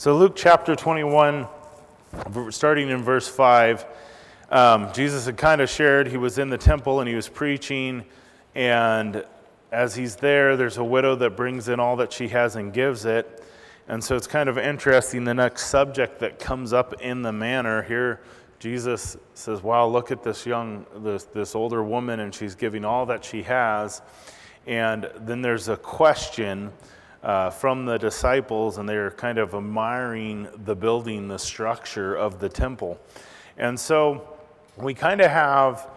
So, Luke chapter 21, starting in verse 5, um, Jesus had kind of shared he was in the temple and he was preaching. And as he's there, there's a widow that brings in all that she has and gives it. And so it's kind of interesting. The next subject that comes up in the manner here, Jesus says, Wow, look at this young, this, this older woman, and she's giving all that she has. And then there's a question uh, from the disciples, and they're kind of admiring the building, the structure of the temple. And so we kind of have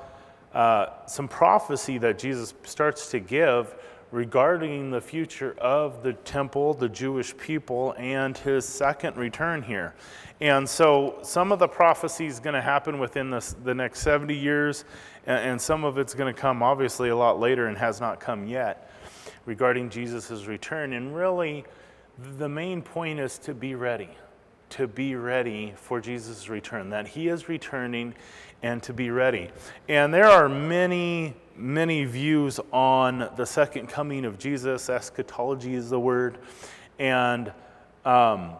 uh, some prophecy that Jesus starts to give regarding the future of the temple, the Jewish people, and his second return here. And so some of the prophecy is going to happen within the, the next 70 years, and, and some of it's going to come obviously a lot later and has not come yet regarding Jesus' return. And really, the main point is to be ready, to be ready for Jesus' return, that he is returning and to be ready. And there are many, many views on the second coming of Jesus. Eschatology is the word. And um,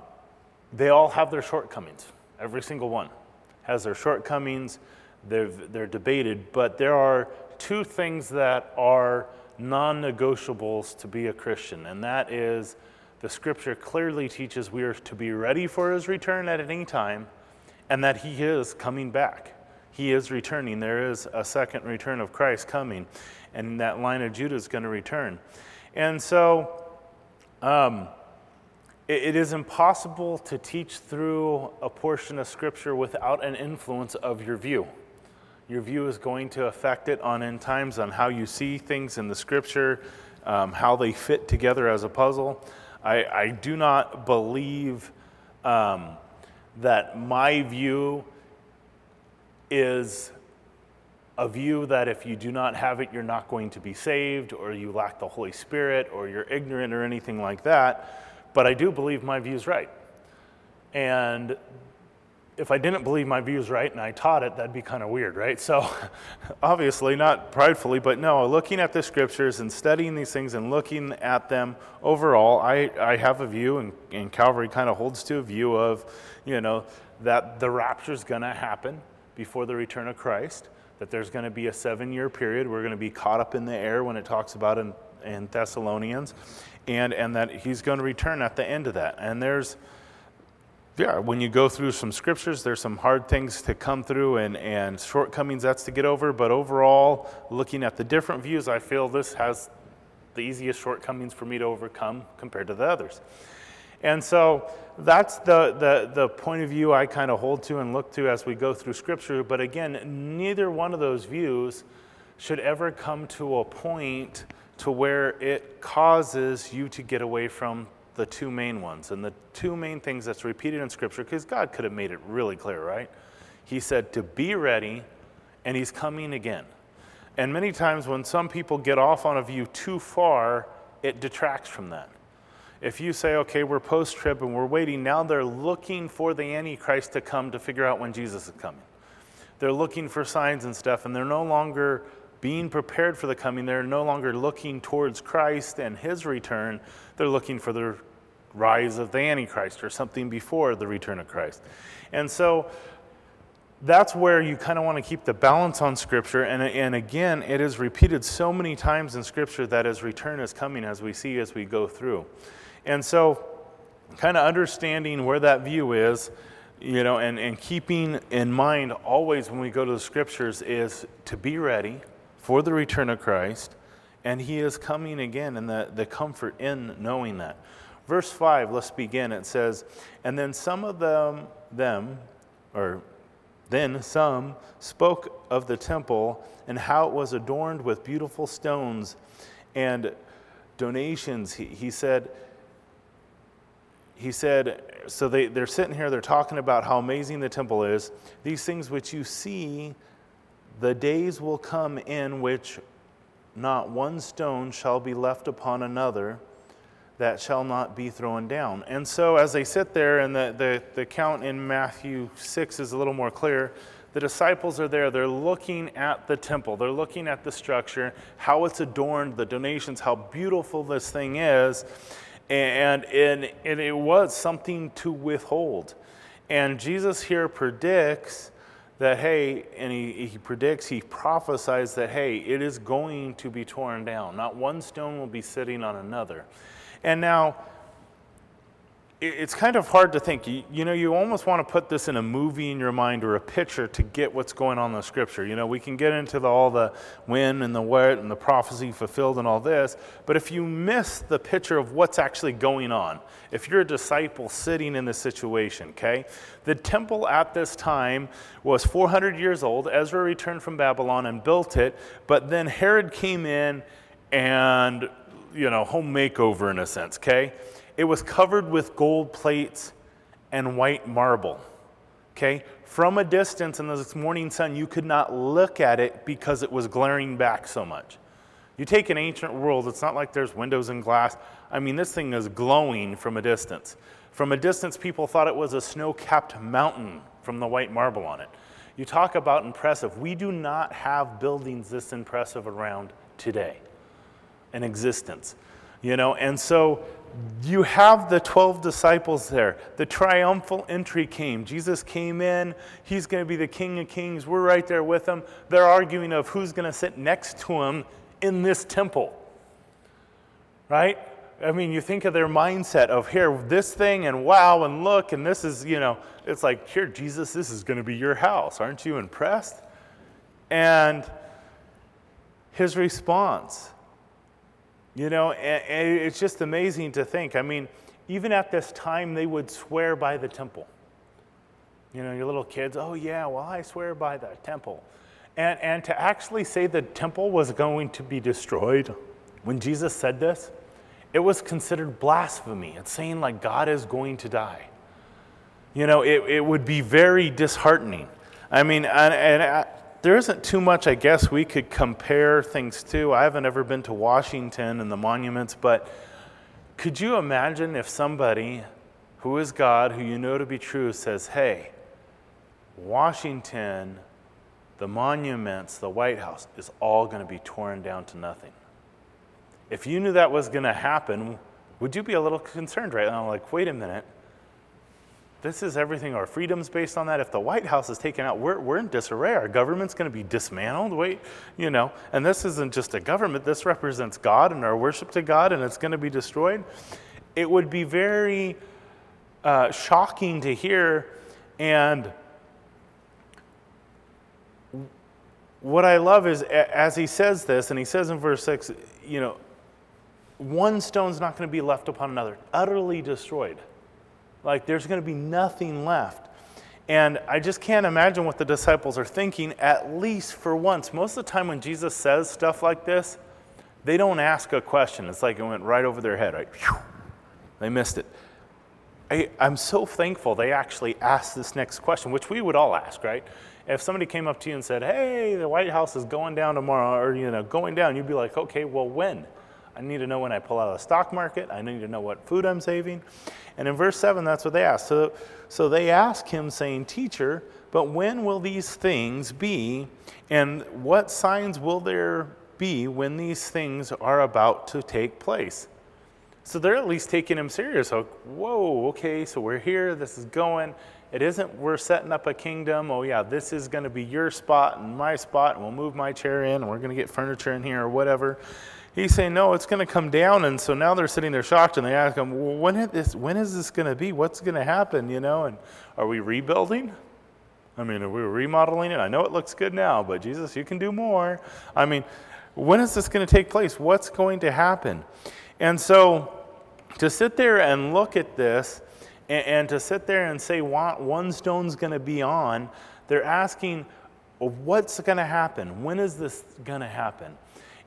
they all have their shortcomings. Every single one has their shortcomings. They're, they're debated. But there are two things that are non negotiables to be a Christian, and that is the scripture clearly teaches we are to be ready for his return at any time, and that he is coming back. He is returning. There is a second return of Christ coming, and that Lion of Judah is going to return. And so, um, it, it is impossible to teach through a portion of Scripture without an influence of your view. Your view is going to affect it on end times, on how you see things in the scripture, um, how they fit together as a puzzle. I, I do not believe um, that my view is a view that if you do not have it, you're not going to be saved, or you lack the Holy Spirit, or you're ignorant, or anything like that. But I do believe my view is right. And if I didn't believe my views right and I taught it, that'd be kind of weird, right? So, obviously, not pridefully, but no, looking at the scriptures and studying these things and looking at them overall, I, I have a view, and, and Calvary kind of holds to a view of, you know, that the rapture is going to happen before the return of Christ, that there's going to be a seven year period. We're going to be caught up in the air when it talks about in, in Thessalonians, and, and that he's going to return at the end of that. And there's, yeah, when you go through some scriptures, there's some hard things to come through and, and shortcomings that's to get over. But overall, looking at the different views, I feel this has the easiest shortcomings for me to overcome compared to the others. And so that's the, the, the point of view I kind of hold to and look to as we go through scripture. But again, neither one of those views should ever come to a point to where it causes you to get away from the two main ones. And the two main things that's repeated in Scripture, because God could have made it really clear, right? He said to be ready, and He's coming again. And many times when some people get off on a view too far, it detracts from that. If you say, okay, we're post trib and we're waiting, now they're looking for the Antichrist to come to figure out when Jesus is coming. They're looking for signs and stuff, and they're no longer being prepared for the coming. They're no longer looking towards Christ and his return. They're looking for the rise of the Antichrist or something before the return of Christ. And so that's where you kind of want to keep the balance on Scripture. And, and again, it is repeated so many times in Scripture that his return is coming as we see as we go through. And so, kind of understanding where that view is you know, and, and keeping in mind always when we go to the scriptures is to be ready, for the return of Christ, and he is coming again, and the, the comfort in knowing that. Verse 5, let's begin. It says, And then some of them, them, or then some spoke of the temple and how it was adorned with beautiful stones and donations. He, he said, he said, so they, they're sitting here, they're talking about how amazing the temple is. These things which you see the days will come in which not one stone shall be left upon another that shall not be thrown down. And so, as they sit there, and the, the, the count in Matthew 6 is a little more clear, the disciples are there. They're looking at the temple, they're looking at the structure, how it's adorned, the donations, how beautiful this thing is. And, and, and it was something to withhold. And Jesus here predicts that, hey, and he, he predicts, he prophesies that, hey, it is going to be torn down. Not one stone will be sitting on another. And now, it's kind of hard to think. You, you, know, you almost want to put this in a movie in your mind or a picture to get what's going on in the scripture. You know, we can get into the, all the when and the what and the prophecy fulfilled and all this, but if you miss the picture of what's actually going on, if you're a disciple sitting in this situation, okay, the temple at this time was 400 years old. Ezra returned from Babylon and built it, but then Herod came in and, you know, home makeover in a sense, okay? It was covered with gold plates and white marble. Okay? From a distance in this morning sun, you could not look at it because it was glaring back so much. You take an ancient world, it's not like there's windows and glass. I mean, this thing is glowing from a distance. From a distance, people thought it was a snow capped mountain from the white marble on it. You talk about impressive. We do not have buildings this impressive around today in existence. You know, and so you have the 12 disciples there. The triumphal entry came. Jesus came in. He's going to be the King of Kings. We're right there with him. They're arguing of who's going to sit next to him in this temple. Right? I mean, you think of their mindset of here, this thing, and wow, and look, and this is, you know, it's like, here, Jesus, this is going to be your house. Aren't you impressed? And his response you know, and, it's just amazing to think. I mean, even at this time, they would swear by the temple. You know, your little kids, oh, yeah, well, I swear by the temple. And, and to actually say the temple was going to be destroyed, when Jesus said this, it was considered blasphemy. It's saying, like, God is going to die. You know, it, it would be very disheartening. I mean, and, and uh, there isn't too much, I guess, we could compare things to. I haven't ever been to Washington and the monuments, but could you imagine if somebody who is God, who you know to be true, says, hey, Washington, the monuments, the White House is all going to be torn down to nothing? If you knew that was going to happen, would you be a little concerned right now? Like, wait a minute this is everything. Our freedom's based on that. If the White House is taken out, we're, we're in disarray. Our government's going to be dismantled. Wait, you know, and this isn't just a government. This represents God and our worship to God, and it's going to be destroyed. It would be very uh, shocking to hear. And what I love is as he says this, and he says in verse 6, you know, one stone's not going to be left upon another, utterly destroyed. Like there's going to be nothing left. And I just can't imagine what the disciples are thinking, at least for once. Most of the time when Jesus says stuff like this, they don't ask a question. It's like it went right over their head, right? They missed it. I, am so thankful they actually asked this next question, which we would all ask, right? If somebody came up to you and said, hey, the White House is going down tomorrow, or, you know, going down, you'd be like, okay, well, when? I need to know when I pull out of the stock market. I need to know what food I'm saving. And in verse 7, that's what they ask. So, so they ask him, saying, Teacher, but when will these things be? And what signs will there be when these things are about to take place? So they're at least taking him serious. Like, whoa, okay, so we're here, this is going. It isn't we're setting up a kingdom. Oh, yeah, this is going to be your spot and my spot, and we'll move my chair in, and we're going to get furniture in here or whatever. He's saying, no, it's going to come down. And so now they're sitting there shocked and they ask him, well, when, is this, when is this going to be? What's going to happen? You know, and are we rebuilding? I mean, are we remodeling it? I know it looks good now, but Jesus, you can do more. I mean, when is this going to take place? What's going to happen? And so to sit there and look at this and, and to sit there and say one stone's going to be on, they're asking, what's going to happen? When is this going to happen?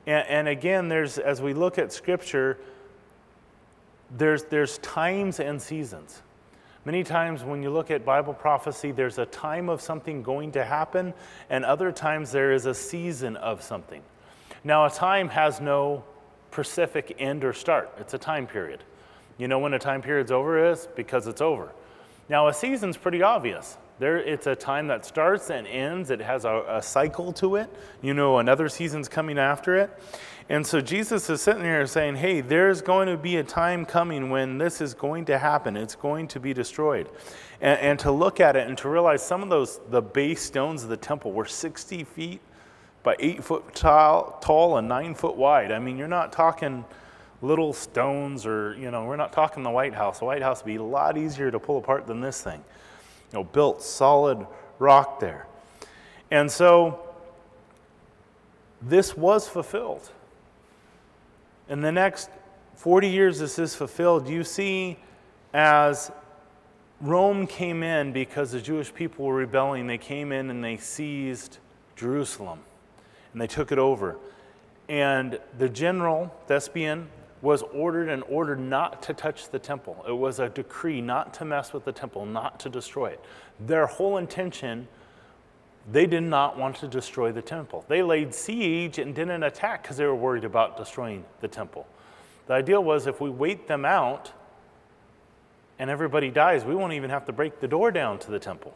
And, and again, there's, as we look at Scripture, there's, there's times and seasons. Many times when you look at Bible prophecy, there's a time of something going to happen, and other times there is a season of something. Now, a time has no specific end or start, it's a time period. You know when a time period's over is because it's over. Now, a season's pretty obvious. There, it's a time that starts and ends. It has a, a, cycle to it. You know, another season's coming after it. And so Jesus is sitting here saying, hey, there's going to be a time coming when this is going to happen. It's going to be destroyed. And, and to look at it and to realize some of those, the base stones of the temple were 60 feet by 8 foot tall, tall and 9 foot wide. I mean, you're not talking little stones or, you know, we're not talking the White House. The White House would be a lot easier to pull apart than this thing. You know, built solid rock there. And so this was fulfilled. In the next 40 years, this is fulfilled. You see, as Rome came in because the Jewish people were rebelling, they came in and they seized Jerusalem and they took it over. And the general, Vespasian, was ordered and ordered not to touch the temple. It was a decree not to mess with the temple, not to destroy it. Their whole intention, they did not want to destroy the temple. They laid siege and didn't attack because they were worried about destroying the temple. The idea was if we wait them out and everybody dies, we won't even have to break the door down to the temple.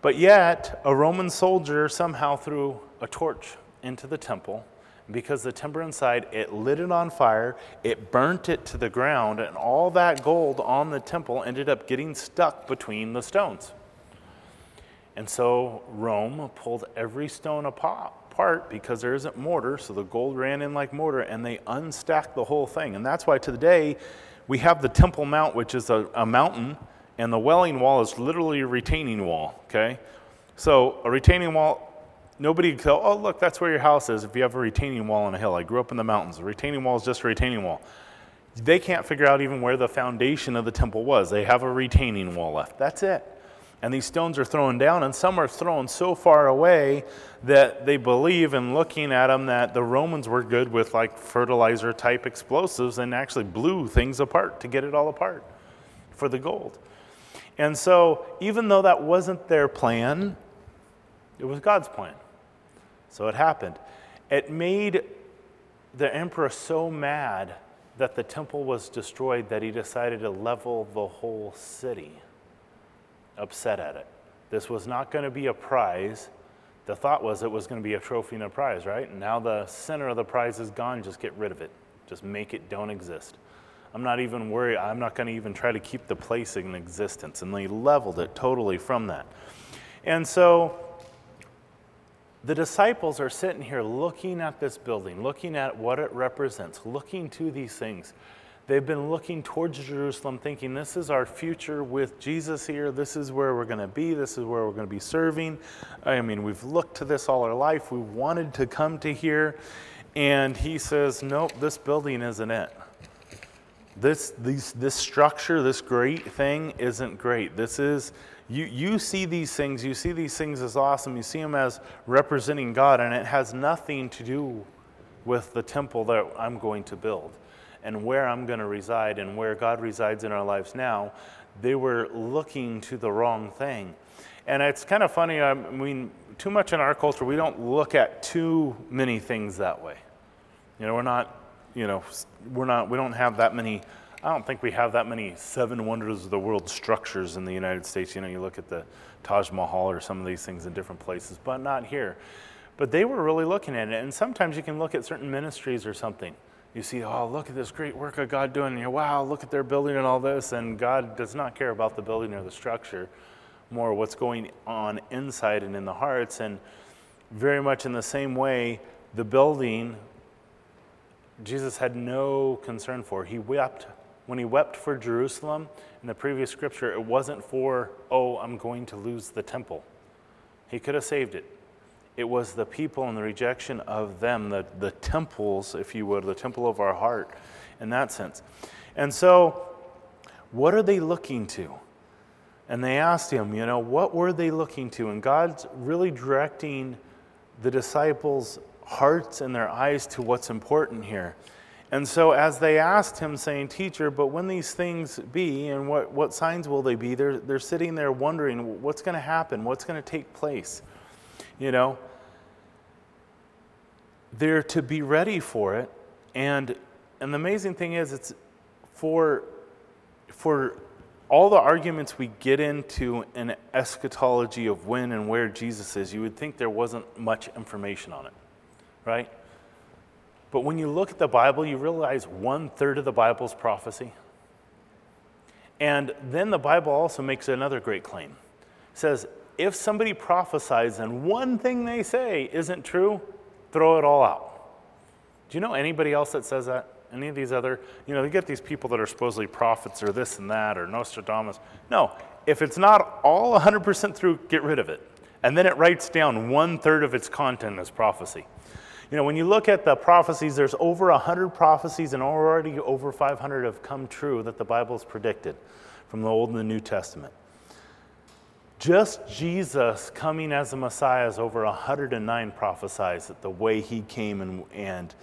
But yet, a Roman soldier somehow threw a torch into the temple because the timber inside, it lit it on fire, it burnt it to the ground, and all that gold on the temple ended up getting stuck between the stones. And so Rome pulled every stone apart because there isn't mortar, so the gold ran in like mortar, and they unstacked the whole thing. And that's why to the day we have the Temple Mount, which is a, a mountain, and the Wailing Wall is literally a retaining wall, okay? So a retaining wall nobody could go, oh, look, that's where your house is if you have a retaining wall on a hill. I grew up in the mountains. A retaining wall is just a retaining wall. They can't figure out even where the foundation of the temple was. They have a retaining wall left. That's it. And these stones are thrown down, and some are thrown so far away that they believe in looking at them that the Romans were good with like fertilizer type explosives and actually blew things apart to get it all apart for the gold. And so, even though that wasn't their plan, it was God's plan. So it happened. It made the emperor so mad that the temple was destroyed that he decided to level the whole city. Upset at it. This was not going to be a prize. The thought was it was going to be a trophy and a prize, right? And now the center of the prize is gone. Just get rid of it. Just make it don't exist. I'm not even worried. I'm not going to even try to keep the place in existence. And they leveled it totally from that. And so the disciples are sitting here looking at this building, looking at what it represents, looking to these things. They've been looking towards Jerusalem, thinking, this is our future with Jesus here. This is where we're going to be. This is where we're going to be serving. I mean, we've looked to this all our life. We wanted to come to here. And he says, nope, this building isn't it. This, these, this structure, this great thing isn't great. This is you, you see these things, you see these things as awesome, you see them as representing God, and it has nothing to do with the temple that I'm going to build and where I'm going to reside and where God resides in our lives now. They were looking to the wrong thing. And it's kind of funny, I mean, too much in our culture, we don't look at too many things that way. You know, we're not, you know, we're not, we don't have that many I don't think we have that many seven wonders of the world structures in the United States. You know, you look at the Taj Mahal or some of these things in different places, but not here. But they were really looking at it. And sometimes you can look at certain ministries or something. You see, oh, look at this great work of God doing. And you wow, look at their building and all this. And God does not care about the building or the structure, more what's going on inside and in the hearts. And very much in the same way, the building, Jesus had no concern for. He wept when he wept for Jerusalem in the previous scripture, it wasn't for, oh, I'm going to lose the temple. He could have saved it. It was the people and the rejection of them, the, the temples, if you would, the temple of our heart in that sense. And so, what are they looking to? And they asked him, you know, what were they looking to? And God's really directing the disciples' hearts and their eyes to what's important here. And so, as they asked him, saying, Teacher, but when these things be, and what, what signs will they be? They're, they're sitting there wondering, what's going to happen? What's going to take place? You know? They're to be ready for it. And, and the amazing thing is, it's for, for all the arguments we get into an eschatology of when and where Jesus is, you would think there wasn't much information on it, right? But when you look at the Bible, you realize one third of the Bible's prophecy. And then the Bible also makes another great claim. It says, if somebody prophesies and one thing they say isn't true, throw it all out. Do you know anybody else that says that? Any of these other, you know, you get these people that are supposedly prophets or this and that or Nostradamus. No, if it's not all 100% true, get rid of it. And then it writes down one third of its content as prophecy. You know, when you look at the prophecies, there's over 100 prophecies, and already over 500 have come true that the Bible's predicted from the Old and the New Testament. Just Jesus coming as the Messiah is over 109 prophesies that the way he came and, and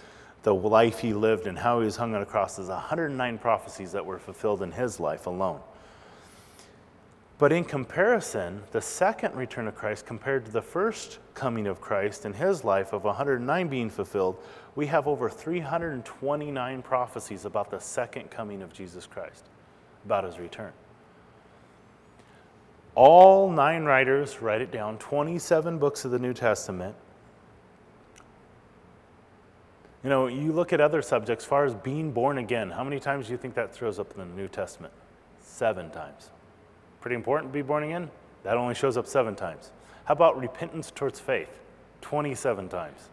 the life he lived and how he was hung on a cross is 109 prophecies that were fulfilled in his life alone. But in comparison, the second return of Christ compared to the first coming of Christ in his life of 109 being fulfilled, we have over 329 prophecies about the second coming of Jesus Christ, about his return. All nine writers write it down, 27 books of the New Testament. You know, you look at other subjects, as far as being born again, how many times do you think that throws up in the New Testament? Seven times. Pretty important to be born again? That only shows up seven times. How about repentance towards faith? 27 times.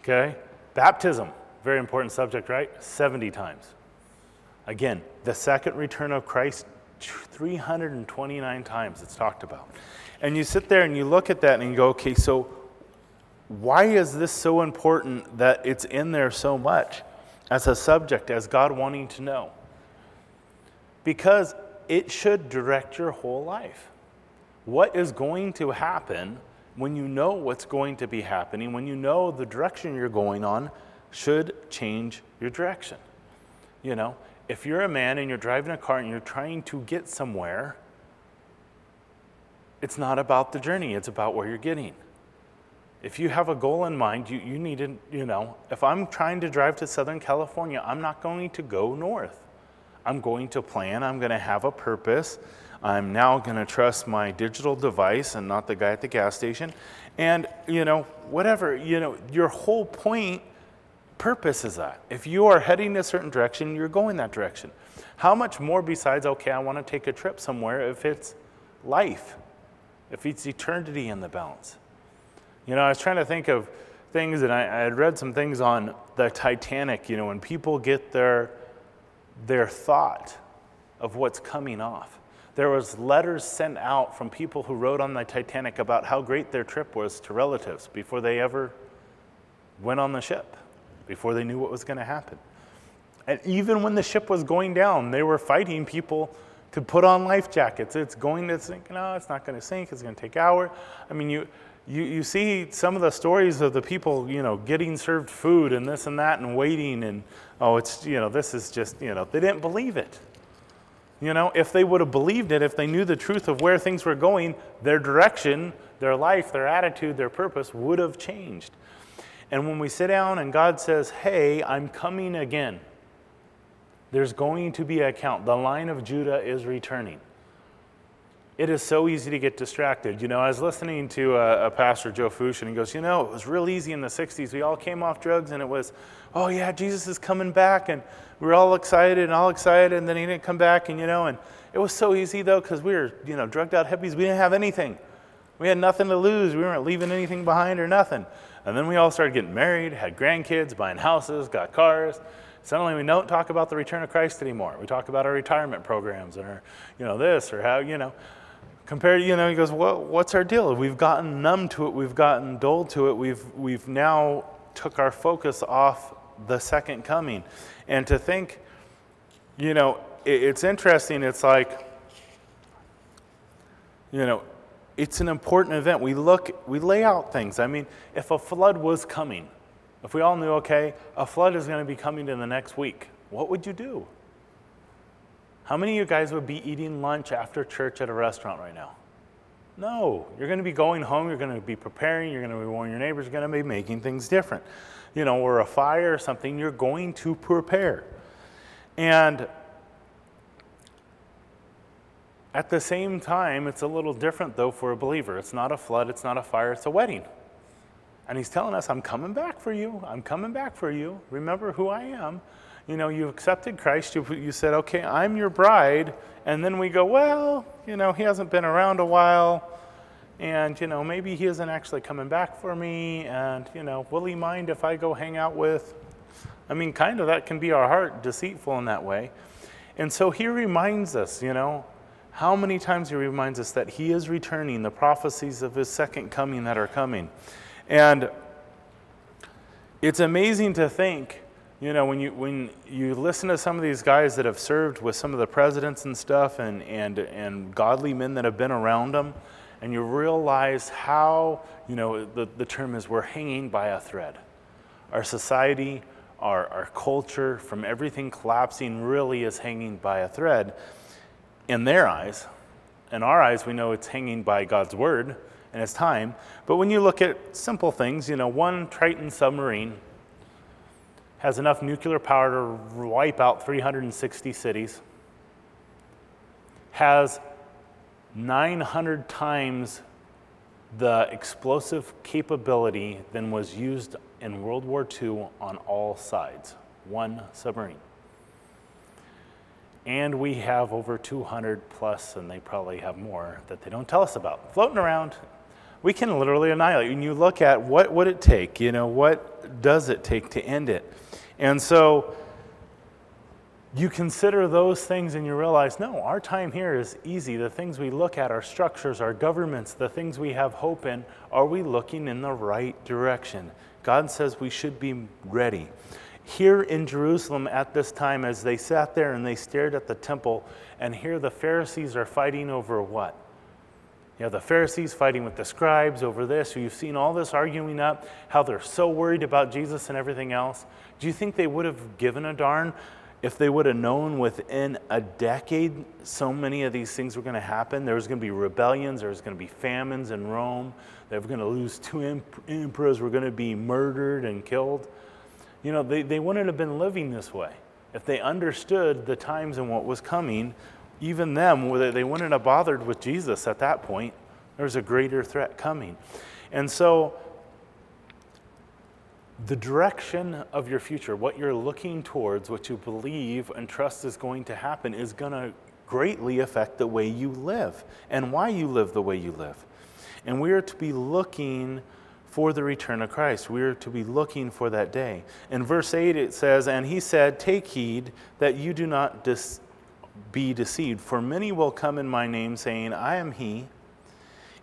Okay? Baptism, very important subject, right? 70 times. Again, the second return of Christ, 329 times it's talked about. And you sit there and you look at that and you go, okay, so why is this so important that it's in there so much as a subject, as God wanting to know? Because it should direct your whole life. What is going to happen when you know what's going to be happening, when you know the direction you're going on, should change your direction. You know, if you're a man and you're driving a car and you're trying to get somewhere, it's not about the journey, it's about where you're getting. If you have a goal in mind, you, you need to, you know, if I'm trying to drive to Southern California, I'm not going to go north. I'm going to plan, I'm going to have a purpose. I'm now going to trust my digital device and not the guy at the gas station. And, you know, whatever, you know, your whole point, purpose is that. If you are heading a certain direction, you're going that direction. How much more besides, okay, I want to take a trip somewhere if it's life, if it's eternity in the balance? You know, I was trying to think of things, and I, I had read some things on the Titanic, you know, when people get their their thought of what's coming off. There was letters sent out from people who rode on the Titanic about how great their trip was to relatives before they ever went on the ship, before they knew what was going to happen. And even when the ship was going down, they were fighting people to put on life jackets. It's going to sink. No, it's not going to sink. It's going to take hours. I mean, you, you, you see some of the stories of the people, you know, getting served food and this and that and waiting and oh, it's, you know, this is just, you know, they didn't believe it. You know, if they would have believed it, if they knew the truth of where things were going, their direction, their life, their attitude, their purpose would have changed. And when we sit down and God says, hey, I'm coming again, there's going to be a count. The Lion of Judah is returning. It is so easy to get distracted. You know, I was listening to a, a pastor, Joe Fush, and he goes, You know, it was real easy in the 60s. We all came off drugs, and it was, oh, yeah, Jesus is coming back. And we were all excited and all excited, and then he didn't come back. And, you know, and it was so easy, though, because we were, you know, drugged out hippies. We didn't have anything. We had nothing to lose. We weren't leaving anything behind or nothing. And then we all started getting married, had grandkids, buying houses, got cars. Suddenly we don't talk about the return of Christ anymore. We talk about our retirement programs and our, you know, this or how, you know. Compared, you know, he goes, well, what's our deal? We've gotten numb to it. We've gotten dull to it. We've, we've now took our focus off the second coming. And to think, you know, it, it's interesting. It's like, you know, it's an important event. We look, we lay out things. I mean, if a flood was coming, if we all knew, okay, a flood is going to be coming in the next week, what would you do? How many of you guys would be eating lunch after church at a restaurant right now? No, you're going to be going home, you're going to be preparing, you're going to be warning your neighbors, you're going to be making things different. You know, or a fire or something, you're going to prepare. And at the same time, it's a little different though for a believer. It's not a flood, it's not a fire, it's a wedding. And he's telling us, I'm coming back for you. I'm coming back for you. Remember who I am. You know, you accepted Christ. You, you said, okay, I'm your bride. And then we go, well, you know, he hasn't been around a while. And, you know, maybe he isn't actually coming back for me. And, you know, will he mind if I go hang out with? I mean, kind of that can be our heart deceitful in that way. And so he reminds us, you know, how many times he reminds us that he is returning, the prophecies of his second coming that are coming. And it's amazing to think, you know, when you, when you listen to some of these guys that have served with some of the presidents and stuff and, and, and godly men that have been around them, and you realize how, you know, the, the term is we're hanging by a thread. Our society, our, our culture, from everything collapsing, really is hanging by a thread in their eyes. In our eyes, we know it's hanging by God's word and its time. But when you look at simple things, you know, one Trident submarine has enough nuclear power to wipe out 360 cities, has 900 times the explosive capability than was used in World War II on all sides. One submarine. And we have over 200 plus, and they probably have more that they don't tell us about, floating around. We can literally annihilate. When you look at what would it take, you know, what does it take to end it? And so you consider those things and you realize, no, our time here is easy. The things we look at, our structures, our governments, the things we have hope in, are we looking in the right direction? God says we should be ready. Here in Jerusalem at this time, as they sat there and they stared at the temple, and here the Pharisees are fighting over what? You have the Pharisees fighting with the scribes over this. You've seen all this arguing up, how they're so worried about Jesus and everything else. Do you think they would have given a darn if they would have known within a decade so many of these things were going to happen, there was going to be rebellions, there was going to be famines in Rome, they were going to lose two emperors, were going to be murdered and killed. You know, they, they wouldn't have been living this way. If they understood the times and what was coming, even them, they wouldn't have bothered with Jesus at that point. There's a greater threat coming. And so the direction of your future, what you're looking towards, what you believe and trust is going to happen, is going to greatly affect the way you live and why you live the way you live. And we are to be looking for the return of Christ. We are to be looking for that day. In verse 8, it says, And he said, Take heed that you do not dis- be deceived, for many will come in my name, saying, I am he,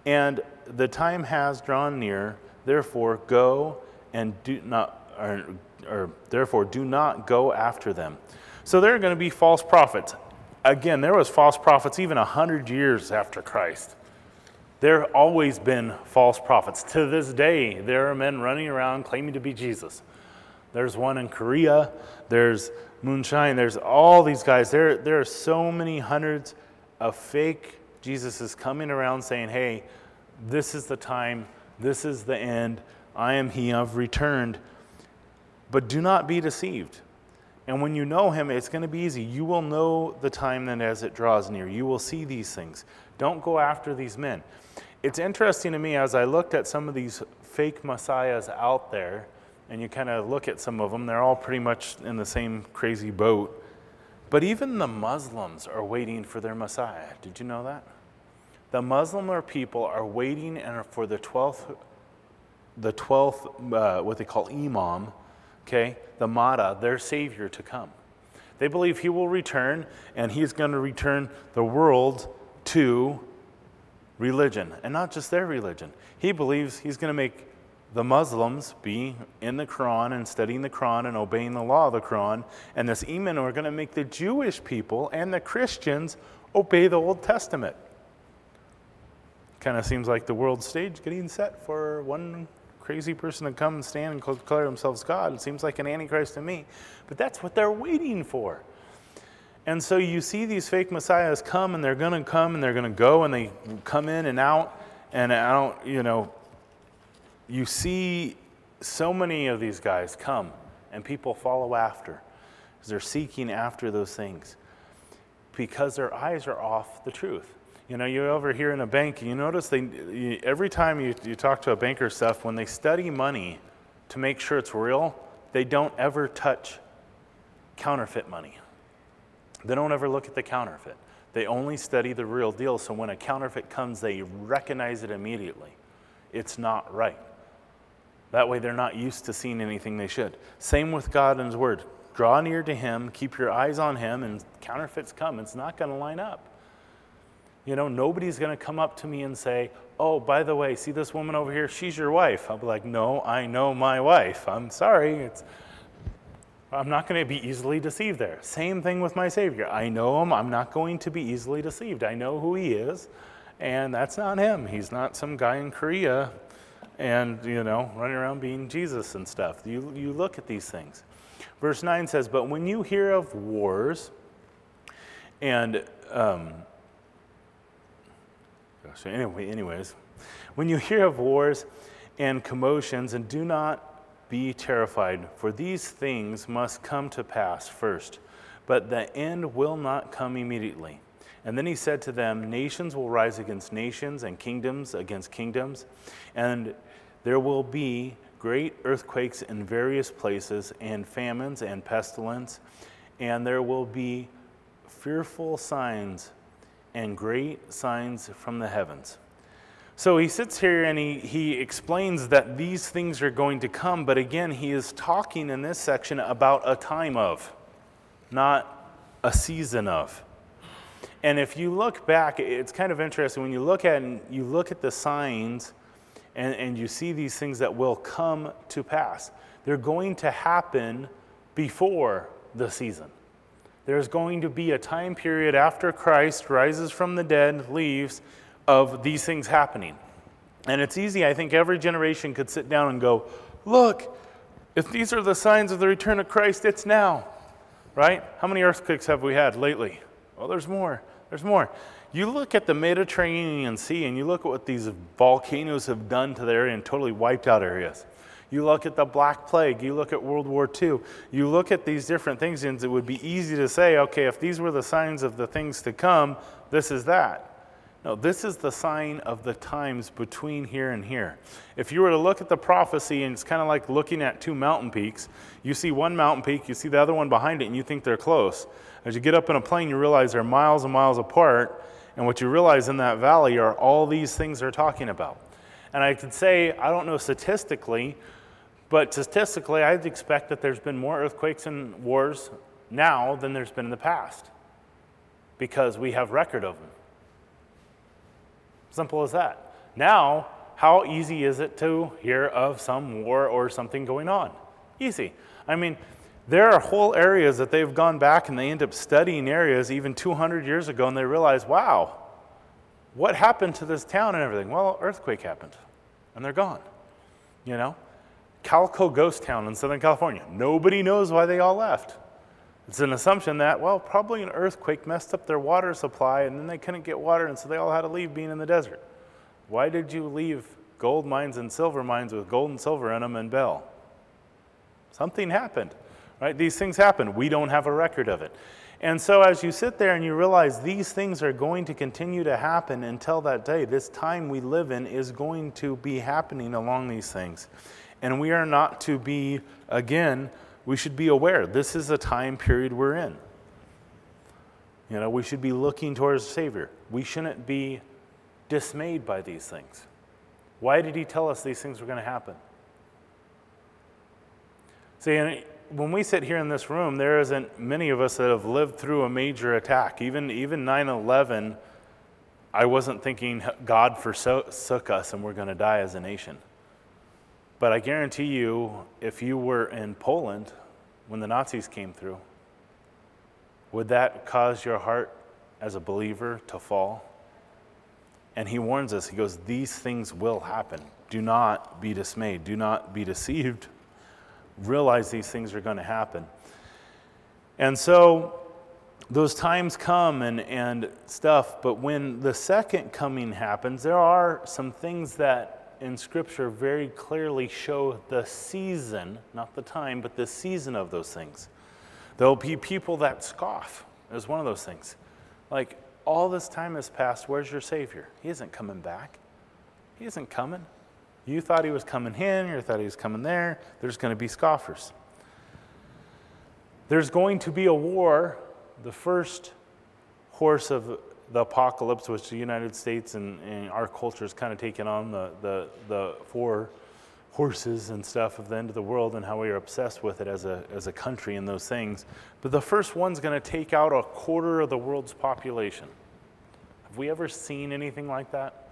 and the time has drawn near. Therefore, go and do not, or, or therefore do not go after them. So there are going to be false prophets. Again, there was false prophets even a hundred years after Christ. There have always been false prophets. To this day, there are men running around claiming to be Jesus. There's one in Korea. There's Moonshine. There's all these guys. There, there are so many hundreds of fake Jesus is coming around saying, hey, this is the time, this is the end. I am he, I've returned. But do not be deceived. And when you know him, it's going to be easy. You will know the time then as it draws near. You will see these things. Don't go after these men. It's interesting to me as I looked at some of these fake messiahs out there, and you kind of look at some of them, they're all pretty much in the same crazy boat. But even the Muslims are waiting for their messiah. Did you know that? The Muslim people are waiting for the 12th the 12th, uh, what they call Imam, okay, the Mahdi, their savior to come. They believe he will return and he's going to return the world to religion, and not just their religion. He believes he's going to make the Muslims be in the Quran and studying the Quran and obeying the law of the Quran, and this Imam are going to make the Jewish people and the Christians obey the Old Testament. Kind of seems like the world stage getting set for one crazy person to come and stand and declare themselves God. It seems like an antichrist to me. But that's what they're waiting for. And so you see these fake messiahs come and they're going to come and they're going to go and they come in and out and I don't, you know, you see so many of these guys come and people follow after because they're seeking after those things because their eyes are off the truth. You know, you're over here in a bank, and you notice they every time you, you talk to a banker stuff, when they study money to make sure it's real, they don't ever touch counterfeit money. They don't ever look at the counterfeit. They only study the real deal. So when a counterfeit comes, they recognize it immediately. It's not right. That way, they're not used to seeing anything they should. Same with God and His Word. Draw near to Him, keep your eyes on Him, and counterfeits come. It's not going to line up. You know, nobody's going to come up to me and say, Oh, by the way, see this woman over here? She's your wife. I'll be like, No, I know my wife. I'm sorry. It's, I'm not going to be easily deceived there. Same thing with my Savior. I know him. I'm not going to be easily deceived. I know who he is, and that's not him. He's not some guy in Korea and, you know, running around being Jesus and stuff. You, you look at these things. Verse 9 says, But when you hear of wars and um, Gosh, anyway, anyways, when you hear of wars and commotions, and do not be terrified, for these things must come to pass first, but the end will not come immediately. And then he said to them, Nations will rise against nations, and kingdoms against kingdoms, and there will be great earthquakes in various places, and famines and pestilence, and there will be fearful signs and great signs from the heavens. So he sits here and he, he explains that these things are going to come, but again, he is talking in this section about a time of, not a season of. And if you look back, it's kind of interesting when you look at you look at the signs and, and you see these things that will come to pass. They're going to happen before the season. There's going to be a time period after Christ rises from the dead, leaves, of these things happening. And it's easy, I think every generation could sit down and go, Look, if these are the signs of the return of Christ, it's now. Right? How many earthquakes have we had lately? Well, there's more. There's more. You look at the Mediterranean Sea and you look at what these volcanoes have done to the area and totally wiped out areas. You look at the Black Plague, you look at World War II, you look at these different things, and it would be easy to say, okay, if these were the signs of the things to come, this is that. No, this is the sign of the times between here and here. If you were to look at the prophecy, and it's kind of like looking at two mountain peaks, you see one mountain peak, you see the other one behind it, and you think they're close. As you get up in a plane, you realize they're miles and miles apart, and what you realize in that valley are all these things they're talking about. And I could say, I don't know statistically, but statistically, I'd expect that there's been more earthquakes and wars now than there's been in the past because we have record of them. Simple as that. Now, how easy is it to hear of some war or something going on? Easy. I mean, there are whole areas that they've gone back and they end up studying areas even 200 years ago and they realize, wow, what happened to this town and everything? Well, earthquake happened and they're gone. You know? Calico Ghost Town in Southern California. Nobody knows why they all left. It's an assumption that, well, probably an earthquake messed up their water supply and then they couldn't get water and so they all had to leave being in the desert. Why did you leave gold mines and silver mines with gold and silver in them and Bell? Something happened, right? These things happen. We don't have a record of it. And so as you sit there and you realize these things are going to continue to happen until that day, this time we live in is going to be happening along these things. And we are not to be, again, we should be aware this is a time period we're in. You know, we should be looking towards the Savior. We shouldn't be dismayed by these things. Why did he tell us these things were going to happen? See, when we sit here in this room, there isn't many of us that have lived through a major attack. Even even 9/11, I wasn't thinking God forsook us and we're going to die as a nation. But I guarantee you, if you were in Poland when the Nazis came through, would that cause your heart as a believer to fall? And he warns us, he goes, These things will happen. Do not be dismayed. Do not be deceived. Realize these things are going to happen. And so those times come and, and stuff, but when the second coming happens, there are some things that in Scripture very clearly show the season, not the time, but the season of those things. There'll be people that scoff, as one of those things. Like, all this time has passed. Where's your Savior? He isn't coming back. He isn't coming. You thought he was coming in, you thought he was coming there. There's going to be scoffers. There's going to be a war. The first horse of the apocalypse, which the United States and, and our culture is kind of taking on the, the, the four horses and stuff of the end of the world and how we are obsessed with it as a, as a country and those things. But the first one's going to take out a quarter of the world's population. Have we ever seen anything like that?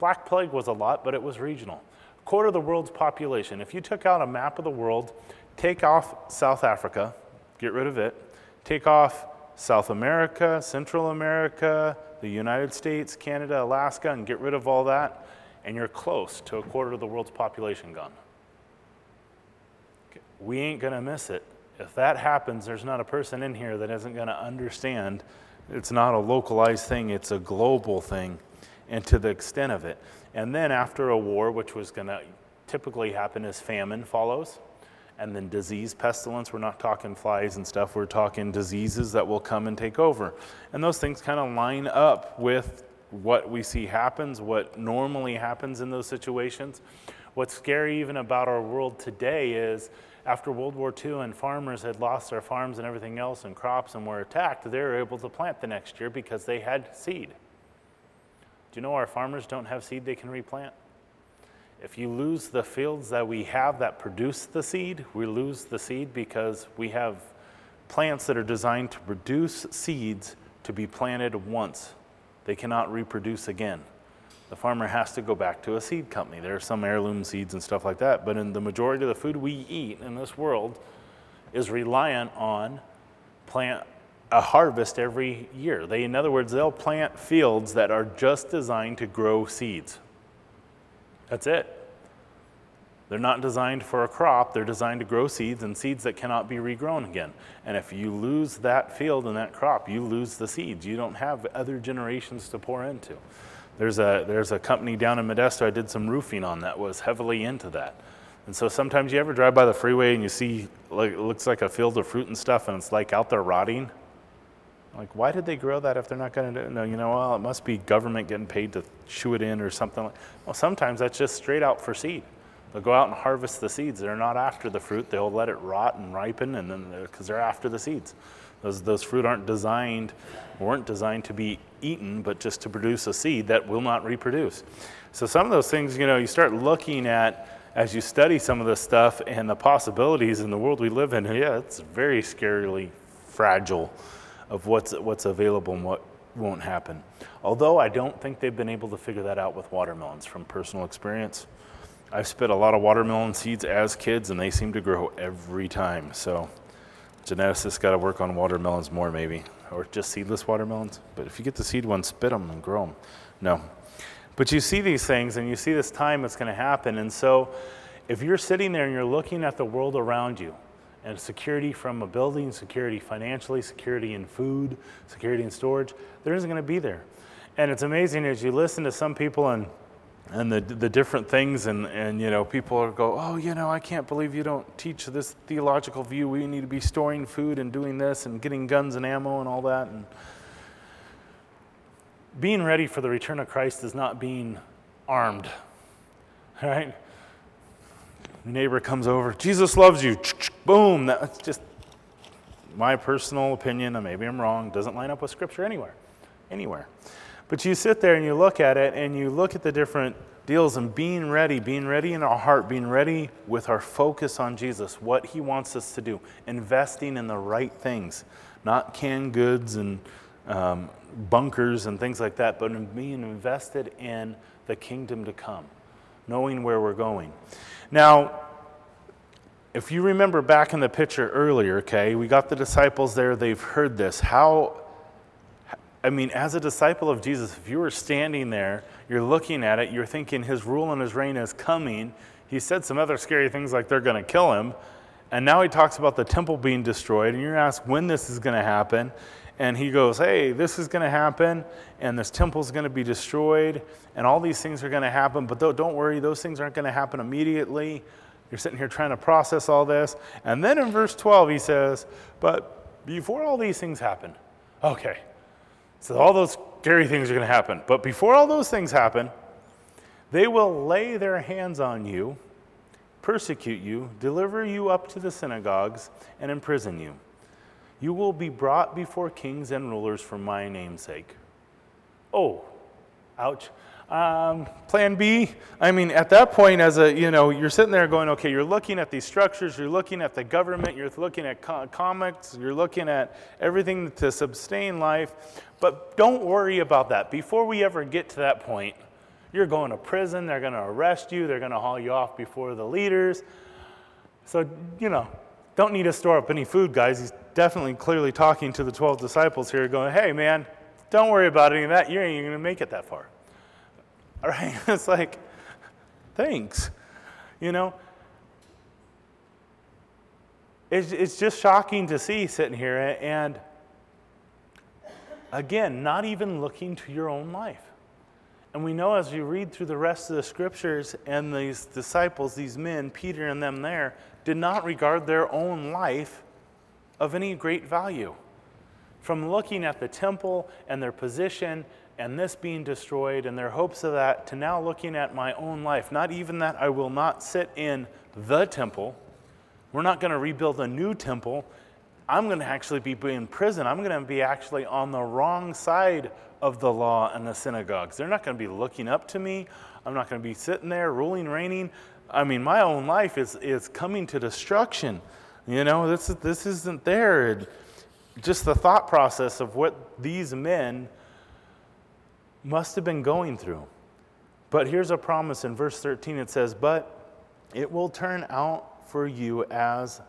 Black Plague was a lot, but it was regional. A quarter of the world's population. If you took out a map of the world, take off South Africa, get rid of it, take off South America, Central America, the United States, Canada, Alaska, and get rid of all that, and you're close to a quarter of the world's population gone. We ain't going to miss it. If that happens, there's not a person in here that isn't going to understand it's not a localized thing, it's a global thing, and to the extent of it. And then after a war, which was going to typically happen as famine follows, and then disease, pestilence. We're not talking flies and stuff, we're talking diseases that will come and take over. And those things kind of line up with what we see happens, what normally happens in those situations. What's scary even about our world today is after World War II and farmers had lost their farms and everything else and crops and were attacked, they were able to plant the next year because they had seed. Do you know our farmers don't have seed they can replant? If you lose the fields that we have that produce the seed, we lose the seed because we have plants that are designed to produce seeds to be planted once. They cannot reproduce again. The farmer has to go back to a seed company. There are some heirloom seeds and stuff like that, but in the majority of the food we eat in this world is reliant on plant a harvest every year. They in other words, they'll plant fields that are just designed to grow seeds. That's it. They're not designed for a crop, they're designed to grow seeds and seeds that cannot be regrown again. And if you lose that field and that crop, you lose the seeds. You don't have other generations to pour into. There's a, there's a company down in Modesto I did some roofing on that was heavily into that. And so sometimes you ever drive by the freeway and you see, like, it looks like a field of fruit and stuff, and it's like out there rotting. Like, why did they grow that if they're not going to No, you know, well, it must be government getting paid to chew it in or something. Like, well, sometimes that's just straight out for seed. They'll go out and harvest the seeds. They're not after the fruit. They'll let it rot and ripen, and then because they're, they're after the seeds. Those, those fruit aren't designed, weren't designed to be eaten, but just to produce a seed that will not reproduce. So some of those things, you know, you start looking at as you study some of this stuff and the possibilities in the world we live in. Yeah, it's very scarily fragile of what's, what's available and what won't happen. Although I don't think they've been able to figure that out with watermelons from personal experience. I've spit a lot of watermelon seeds as kids, and they seem to grow every time. So, geneticists got to work on watermelons more, maybe, or just seedless watermelons. But if you get the seed ones, spit them and grow them. No. But you see these things, and you see this time that's going to happen. And so, if you're sitting there and you're looking at the world around you, and security from a building, security financially, security in food, security in storage, there isn't going to be there. And it's amazing as you listen to some people and and the, the different things and, and you know people go oh you know i can't believe you don't teach this theological view. We need to be storing food and doing this and getting guns and ammo and all that. And being ready for the return of christ is not being armed right neighbor comes over jesus loves you. Boom. That's just my personal opinion and maybe i'm wrong. Doesn't line up with scripture anywhere anywhere. But you sit there and you look at it and you look at the different deals and being ready, being ready in our heart, being ready with our focus on Jesus, what He wants us to do, investing in the right things, not canned goods and um, bunkers and things like that, but in being invested in the kingdom to come, knowing where we're going. Now, if you remember back in the picture earlier, okay, we got the disciples there, they've heard this. How I mean, as a disciple of Jesus, if you were standing there, you're looking at it, you're thinking his rule and his reign is coming. He said some other scary things like they're going to kill him. And now he talks about the temple being destroyed, and you're asked when this is going to happen. And he goes, Hey, this is going to happen, and this temple is going to be destroyed, and all these things are going to happen. But don't worry, those things aren't going to happen immediately. You're sitting here trying to process all this. And then in verse 12, he says, But before all these things happen, okay, so all those scary things are going to happen. But before all those things happen, they will lay their hands on you, persecute you, deliver you up to the synagogues, and imprison you. You will be brought before kings and rulers for my name's sake. Oh, ouch. Um, plan B, I mean, at that point, as a, you know, you're sitting there going, okay, you're looking at these structures, you're looking at the government, you're looking at co- comics, you're looking at everything to sustain life. But don't worry about that. Before we ever get to that point, you're going to prison, they're going to arrest you, they're going to haul you off before the leaders. So, you know, don't need to store up any food, guys. He's definitely clearly talking to the 12 disciples here, going, hey, man, don't worry about any of that. You ain't even going to make it that far. All right? It's like, thanks. You know? It's, it's just shocking to see sitting here and again, not even looking to your own life. And we know as you read through the rest of the scriptures and these disciples, these men, Peter and them there, did not regard their own life of any great value. From looking at the temple and their position and this being destroyed and their hopes of that to now looking at my own life, not even that I will not sit in the temple. We're not going to rebuild a new temple. I'm going to actually be in prison. I'm going to be actually on the wrong side of the law and the synagogues. They're not going to be looking up to me. I'm not going to be sitting there ruling, reigning. I mean, my own life is, is coming to destruction. You know, this, this isn't there. Just the thought process of what these men must have been going through. But here's a promise in verse 13 it says, But it will turn out for you as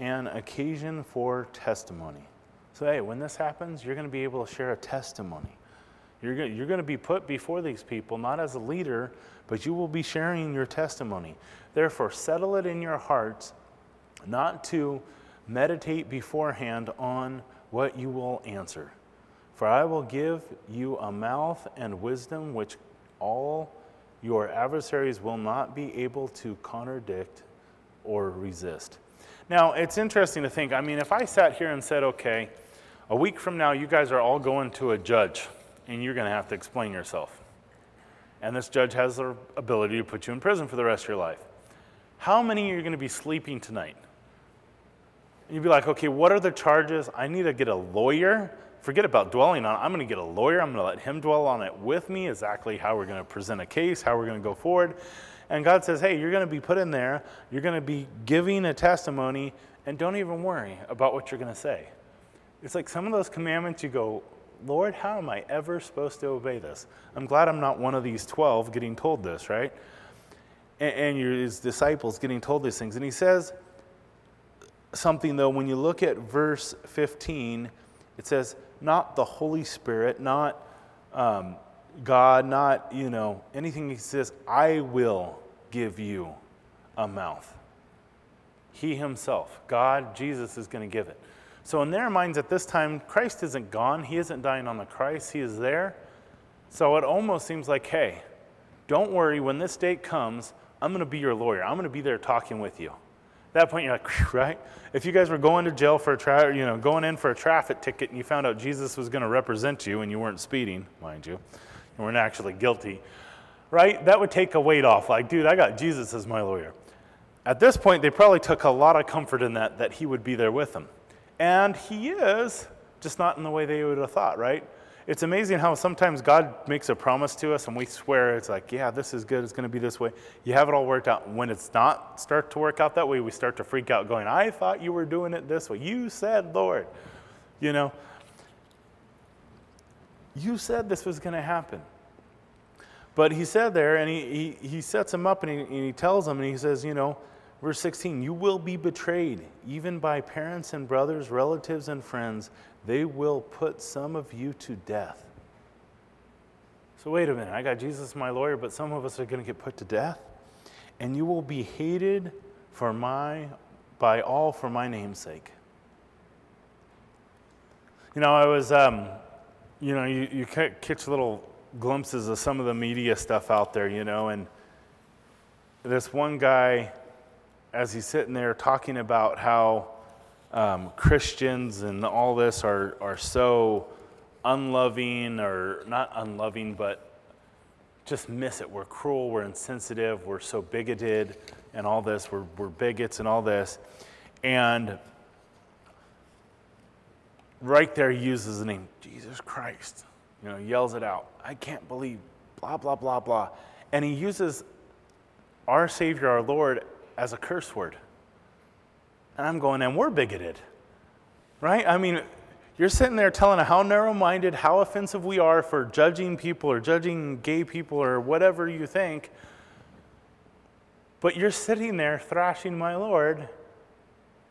an occasion for testimony. So, hey, when this happens, you're going to be able to share a testimony. You're going, you're going to be put before these people, not as a leader, but you will be sharing your testimony. Therefore, settle it in your hearts not to meditate beforehand on what you will answer. For I will give you a mouth and wisdom which all your adversaries will not be able to contradict or resist. Now, it's interesting to think. I mean, if I sat here and said, okay, a week from now, you guys are all going to a judge and you're going to have to explain yourself. And this judge has the ability to put you in prison for the rest of your life. How many are you going to be sleeping tonight? you'd be like, okay, what are the charges? I need to get a lawyer. Forget about dwelling on it. I'm going to get a lawyer. I'm going to let him dwell on it with me, exactly how we're going to present a case, how we're going to go forward. And God says, hey, you're going to be put in there. You're going to be giving a testimony, and don't even worry about what you're going to say. It's like some of those commandments you go, Lord, how am I ever supposed to obey this? I'm glad I'm not one of these 12 getting told this, right? And, and his disciples getting told these things. And he says something, though, when you look at verse 15, it says, not the Holy Spirit, not um, God, not, you know, anything. He says, I will give you a mouth. He himself, God, Jesus, is going to give it. So, in their minds at this time, Christ isn't gone. He isn't dying on the Christ. He is there. So, it almost seems like, hey, don't worry. When this date comes, I'm going to be your lawyer. I'm going to be there talking with you. At that point, you're like, right? If you guys were going to jail for a tra- you know, going in for a traffic ticket and you found out Jesus was going to represent you and you weren't speeding, mind you, you weren't actually guilty, right? That would take a weight off. Like, dude, I got Jesus as my lawyer. At this point, they probably took a lot of comfort in that, that he would be there with them. And he is, just not in the way they would have thought, right? It's amazing how sometimes God makes a promise to us and we swear it's like, yeah, this is good, it's going to be this way. You have it all worked out. When it's not start to work out that way, we start to freak out going, I thought you were doing it this way. You said, Lord, you know, you said this was going to happen. But he said there, and he, he, he sets him up and he, and he tells him, and he says, you know, Verse 16, you will be betrayed, even by parents and brothers, relatives and friends. They will put some of you to death. So, wait a minute, I got Jesus, my lawyer, but some of us are going to get put to death. And you will be hated for my, by all for my name's sake. You know, I was, um, you know, you, you catch little glimpses of some of the media stuff out there, you know, and this one guy as he's sitting there talking about how um, Christians and all this are, are so unloving or not unloving, but just miss it. We're cruel, we're insensitive, we're so bigoted, and all this. We're, we're bigots and all this. And right there, he uses the name Jesus Christ. You know, yells it out. I can't believe, blah, blah, blah, blah. And he uses our Savior, our Lord, as a curse word. And I'm going, and we're bigoted, right? I mean, you're sitting there telling how narrow minded, how offensive we are for judging people or judging gay people or whatever you think. But you're sitting there thrashing my Lord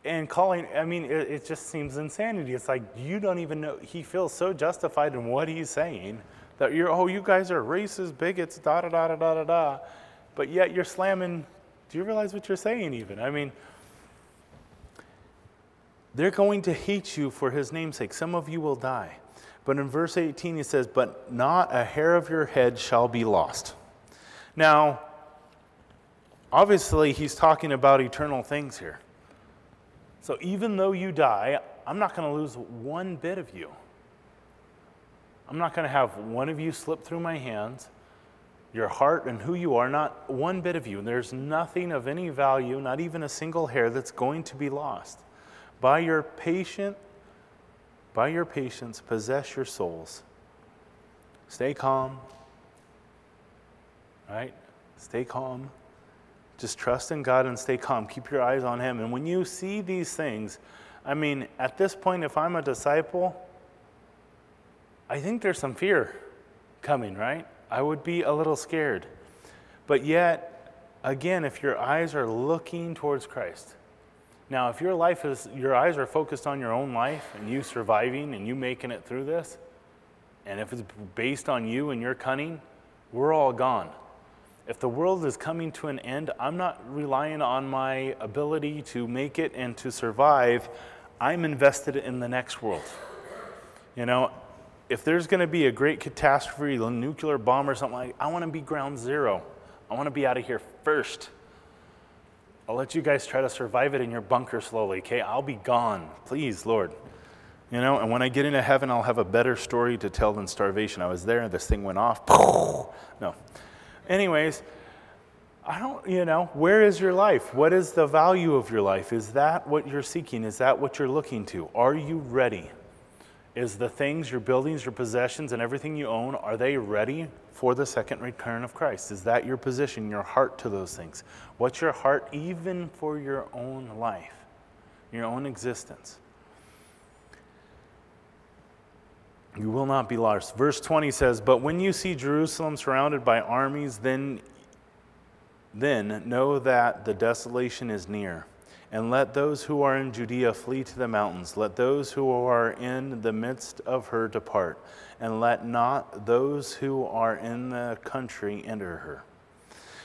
and calling, I mean, it, it, just seems insanity. It's like you don't even know, he feels so justified in what he's saying that you're, oh, you guys are racist, bigots, da da da da da da. But yet you're slamming, do you realize what you're saying even? I mean, they're going to hate you for his namesake. Some of you will die. But in verse 18, he says, But not a hair of your head shall be lost. Now, obviously, he's talking about eternal things here. So even though you die, I'm not going to lose one bit of you. I'm not going to have one of you slip through my hands. Your heart and who you are, not one bit of you. There's nothing of any value, not even a single hair, that's going to be lost. By your patient, by your patience, possess your souls. Stay calm. Right? Stay calm. Just trust in God and stay calm. Keep your eyes on Him. And when you see these things, I mean, at this point, if I'm a disciple, I think there's some fear coming, right? I would be a little scared. But yet, again, if your eyes are looking towards Christ, now if your life is, your eyes are focused on your own life and you surviving and you making it through this, and if it's based on you and your cunning, we're all gone. If the world is coming to an end, I'm not relying on my ability to make it and to survive. I'm invested in the next world. You know, if there's going to be a great catastrophe, a nuclear bomb or something like I want to be ground zero. I want to be out of here first. I'll let you guys try to survive it in your bunker slowly, okay? I'll be gone. Please, Lord. You know, and when I get into heaven, I'll have a better story to tell than starvation. I was there, and this thing went off. No. Anyways, I don't, you know, where is your life? What is the value of your life? Is that what you're seeking? Is that what you're looking to? Are you ready? Is the things, your buildings, your possessions, and everything you own, are they ready for the second return of Christ? Is that your position, your heart to those things? What's your heart even for your own life, your own existence? You will not be lost. Verse 20 says, But when you see Jerusalem surrounded by armies, then, then know that the desolation is near. And let those who are in Judea flee to the mountains. Let those who are in the midst of her depart. And let not those who are in the country enter her.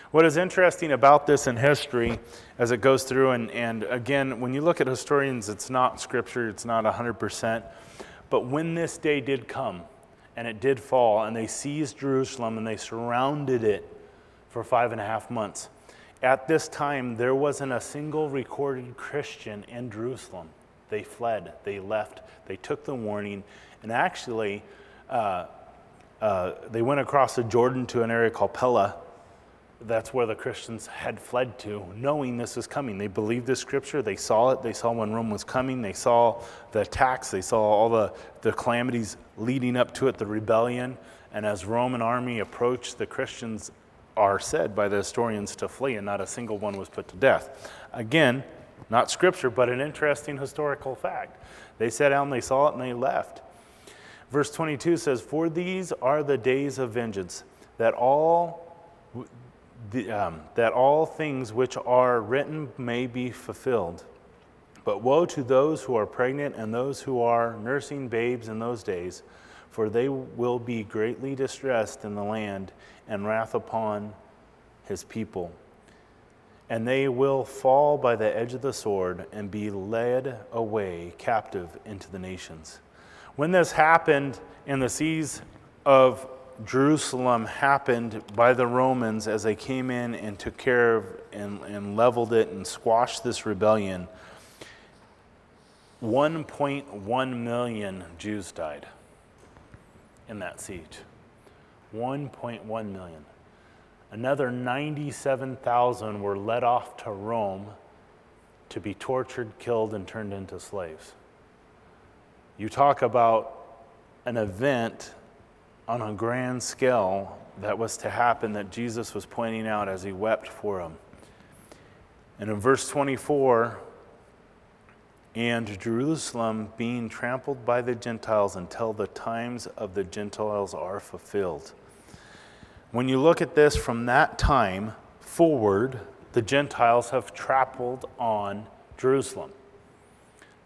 What is interesting about this in history as it goes through, and, and again, when you look at historians, it's not scripture, it's not 100%. But when this day did come, and it did fall, and they seized Jerusalem and they surrounded it for five and a half months. At this time, there wasn't a single recorded Christian in Jerusalem. They fled, they left, they took the warning, and actually, uh, uh, they went across the Jordan to an area called Pella, that's where the Christians had fled to, knowing this was coming. They believed the scripture, they saw it, they saw when Rome was coming, they saw the attacks, they saw all the, the calamities leading up to it, the rebellion. And as Roman army approached, the Christians are said by the historians to flee, and not a single one was put to death. Again, not scripture, but an interesting historical fact. They out and they saw it and they left. Verse 22 says, For these are the days of vengeance, that all the, um, that all things which are written may be fulfilled. But woe to those who are pregnant and those who are nursing babes in those days, for they will be greatly distressed in the land and wrath upon his people. And they will fall by the edge of the sword and be led away captive into the nations. When this happened in the seas of Jerusalem happened by the Romans as they came in and took care of and, and leveled it and squashed this rebellion, 1.1 million Jews died. in that siege 1.1 million. Another 97,000 were led off to Rome to be tortured, killed, and turned into slaves. You talk about an event on a grand scale that was to happen that Jesus was pointing out as he wept for them. And in verse 24, and Jerusalem being trampled by the Gentiles until the times of the Gentiles are fulfilled. When you look at this from that time forward, the Gentiles have trampled on Jerusalem.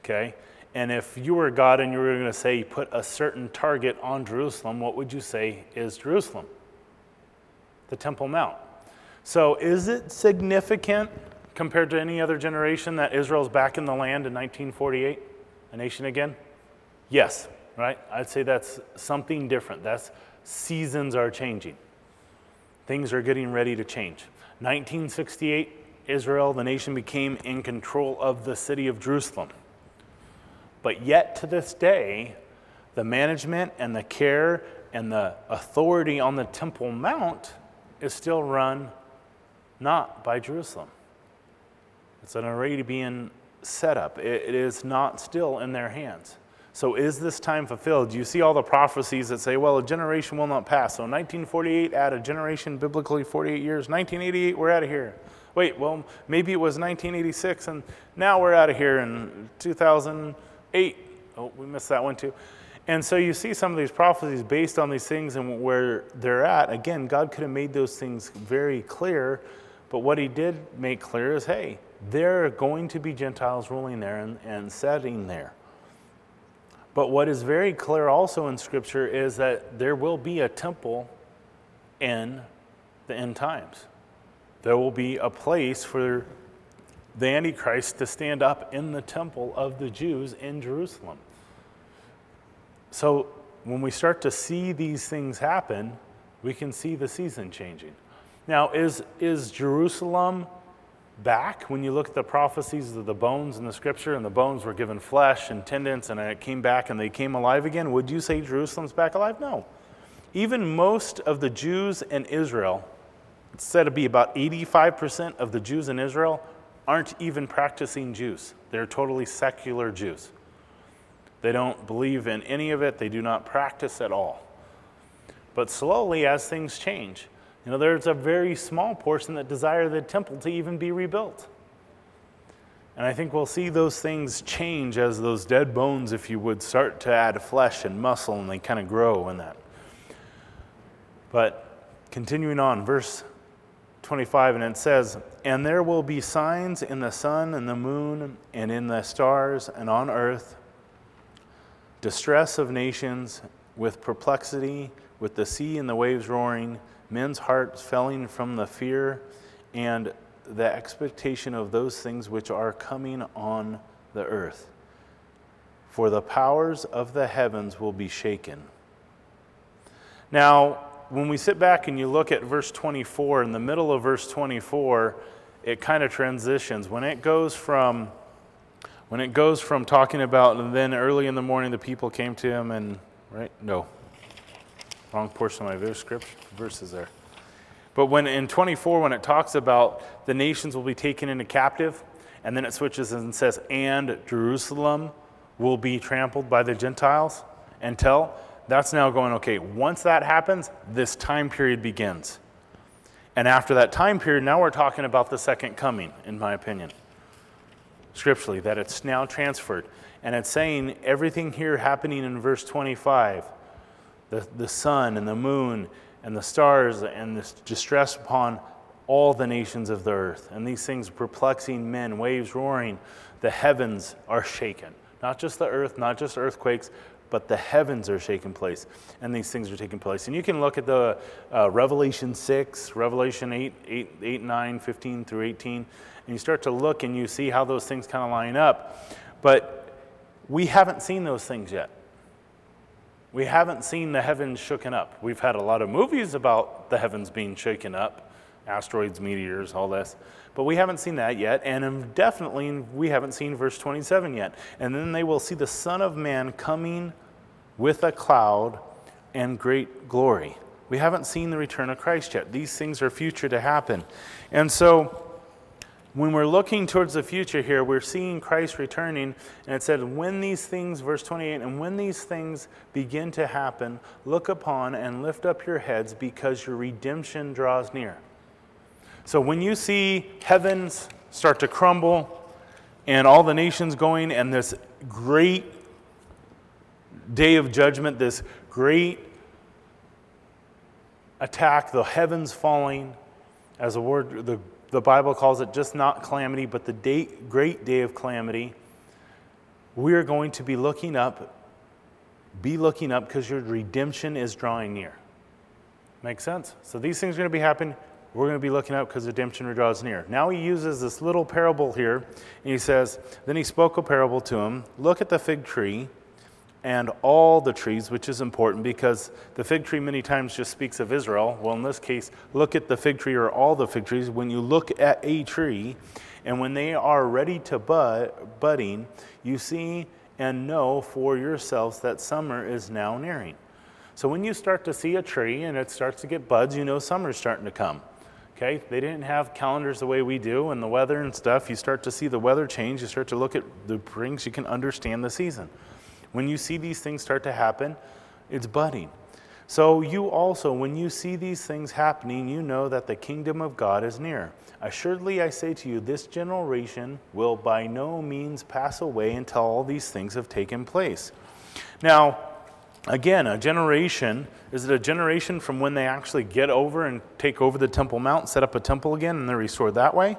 Okay? And if you were God and you were going to say, put a certain target on Jerusalem, what would you say is Jerusalem? The Temple Mount. So is it significant compared to any other generation that Israel's back in the land in 1948, a nation again? Yes, right? I'd say that's something different. That's seasons are changing. Things are getting ready to change. 1968, Israel, the nation, became in control of the city of Jerusalem. But yet to this day, the management and the care and the authority on the Temple Mount is still run not by Jerusalem. It's an Arabian setup. It, it is not still in their hands. So is this time fulfilled? You see all the prophecies that say, well, a generation will not pass. So 1948, add a generation, biblically 48 years. 1988, we're out of here. Wait, well, maybe it was 1986, and now we're out of here in 2008. Oh, we missed that one too. And so you see some of these prophecies based on these things and where they're at. Again, God could have made those things very clear, but what he did make clear is hey, there are going to be Gentiles ruling there and, and setting there. But what is very clear also in Scripture is that there will be a temple in the end times. There will be a place for the Antichrist to stand up in the temple of the Jews in Jerusalem. So when we start to see these things happen, we can see the season changing. Now, is, is Jerusalem back when you look at the prophecies of the bones in the scripture and the bones were given flesh and tendons and it came back and they came alive again, would you say Jerusalem's back alive? No. Even most of the Jews in Israel, it's said to be about 85% of the Jews in Israel, aren't even practicing Jews. They're totally secular Jews. They don't believe in any of it, they do not practice at all. But slowly, as things change, you know, there's a very small portion that desire the temple to even be rebuilt. And I think we'll see those things change as those dead bones, if you would, start to add flesh and muscle and they kind of grow in that. But continuing on, verse 25, and it says, And there will be signs in the sun and the moon and in the stars and on earth, distress of nations with perplexity, with the sea and the waves roaring men's hearts failing from the fear and the expectation of those things which are coming on the earth. For the powers of the heavens will be shaken. Now, when we sit back and you look at verse 24, in the middle of verse 24, it kind of transitions. When it goes from when it goes from talking about and then early in the morning the people came to him and right no Wrong portion of my verse scripture verses there. But when in 24, when it talks about the nations will be taken into captive, and then it switches and says, and Jerusalem will be trampled by the Gentiles until that's now going, okay, once that happens, this time period begins. And after that time period, now we're talking about the second coming, in my opinion, scripturally, that it's now transferred. And it's saying everything here happening in verse 25 the, the sun and the moon and the stars and this distress upon all the nations of the earth. And these things perplexing men, waves roaring, the heavens are shaken. Not just the earth, not just earthquakes, but the heavens are shaken place. And these things are taking place. And you can look at the uh, Revelation 6, Revelation 8, 8, 8, 9, 15 through 18, and you start to look and you see how those things kind of line up. But we haven't seen those things yet we haven't seen the heavens shooken up. We've had a lot of movies about the heavens being shaken up, asteroids, meteors, all this, but we haven't seen that yet. And definitely, we haven't seen verse 27 yet. And then they will see the Son of Man coming with a cloud and great glory. We haven't seen the return of Christ yet. These things are future to happen. And so, when we're looking towards the future here, we're seeing Christ returning, and it said, When these things, verse 28, and when these things begin to happen, look upon and lift up your heads because your redemption draws near. So when you see heavens start to crumble and all the nations going, and this great day of judgment, this great attack, the heavens falling, as the word, the, the Bible calls it, just not calamity, but the day, great day of calamity. We are going to be looking up, be looking up because your redemption is drawing near. Makes sense? So these things are going to be happening. We're going to be looking up because redemption draws near. Now he uses this little parable here, and he says, Then he spoke a parable to him. Look at the fig tree and all the trees, which is important because the fig tree many times just speaks of Israel. Well, in this case, look at the fig tree or all the fig trees. When you look at a tree, and when they are ready to bud, budding, you see and know for yourselves that summer is now nearing. So when you start to see a tree and it starts to get buds, you know summer's starting to come. Okay, they didn't have calendars the way we do and the weather and stuff. You start to see the weather change, you start to look at the rings, you can understand the season. When you see these things start to happen, it's budding. So, you also, when you see these things happening, you know that the kingdom of God is near. Assuredly, I say to you, this generation will by no means pass away until all these things have taken place. Now, again, a generation, is it a generation from when they actually get over and take over the Temple Mount, set up a temple again, and they're restored that way?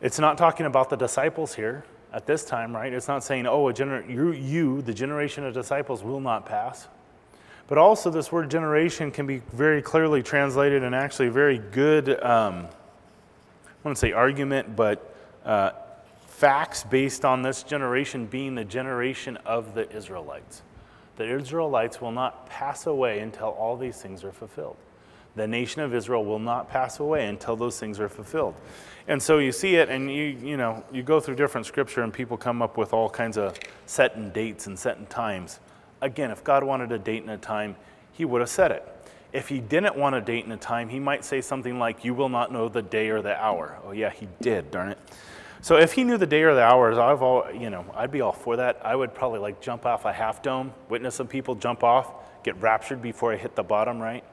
It's not talking about the disciples here at this time, right? It's not saying, oh, a gener- you, you, the generation of disciples, will not pass. But also, this word generation can be very clearly translated and actually very good, um, I wouldn't say argument, but uh, facts based on this generation being the generation of the Israelites. The Israelites will not pass away until all these things are fulfilled. The nation of Israel will not pass away until those things are fulfilled. And so you see it, and you, you know, you go through different scripture, and people come up with all kinds of set dates and set times. Again, if God wanted a date and a time, He would have said it. If He didn't want a date and a time, He might say something like, You will not know the day or the hour. Oh, yeah, He did, darn it. So if He knew the day or the hours, I've all, you know, I'd be all for that. I would probably like jump off a half dome, witness some people jump off, get raptured before I hit the bottom, right?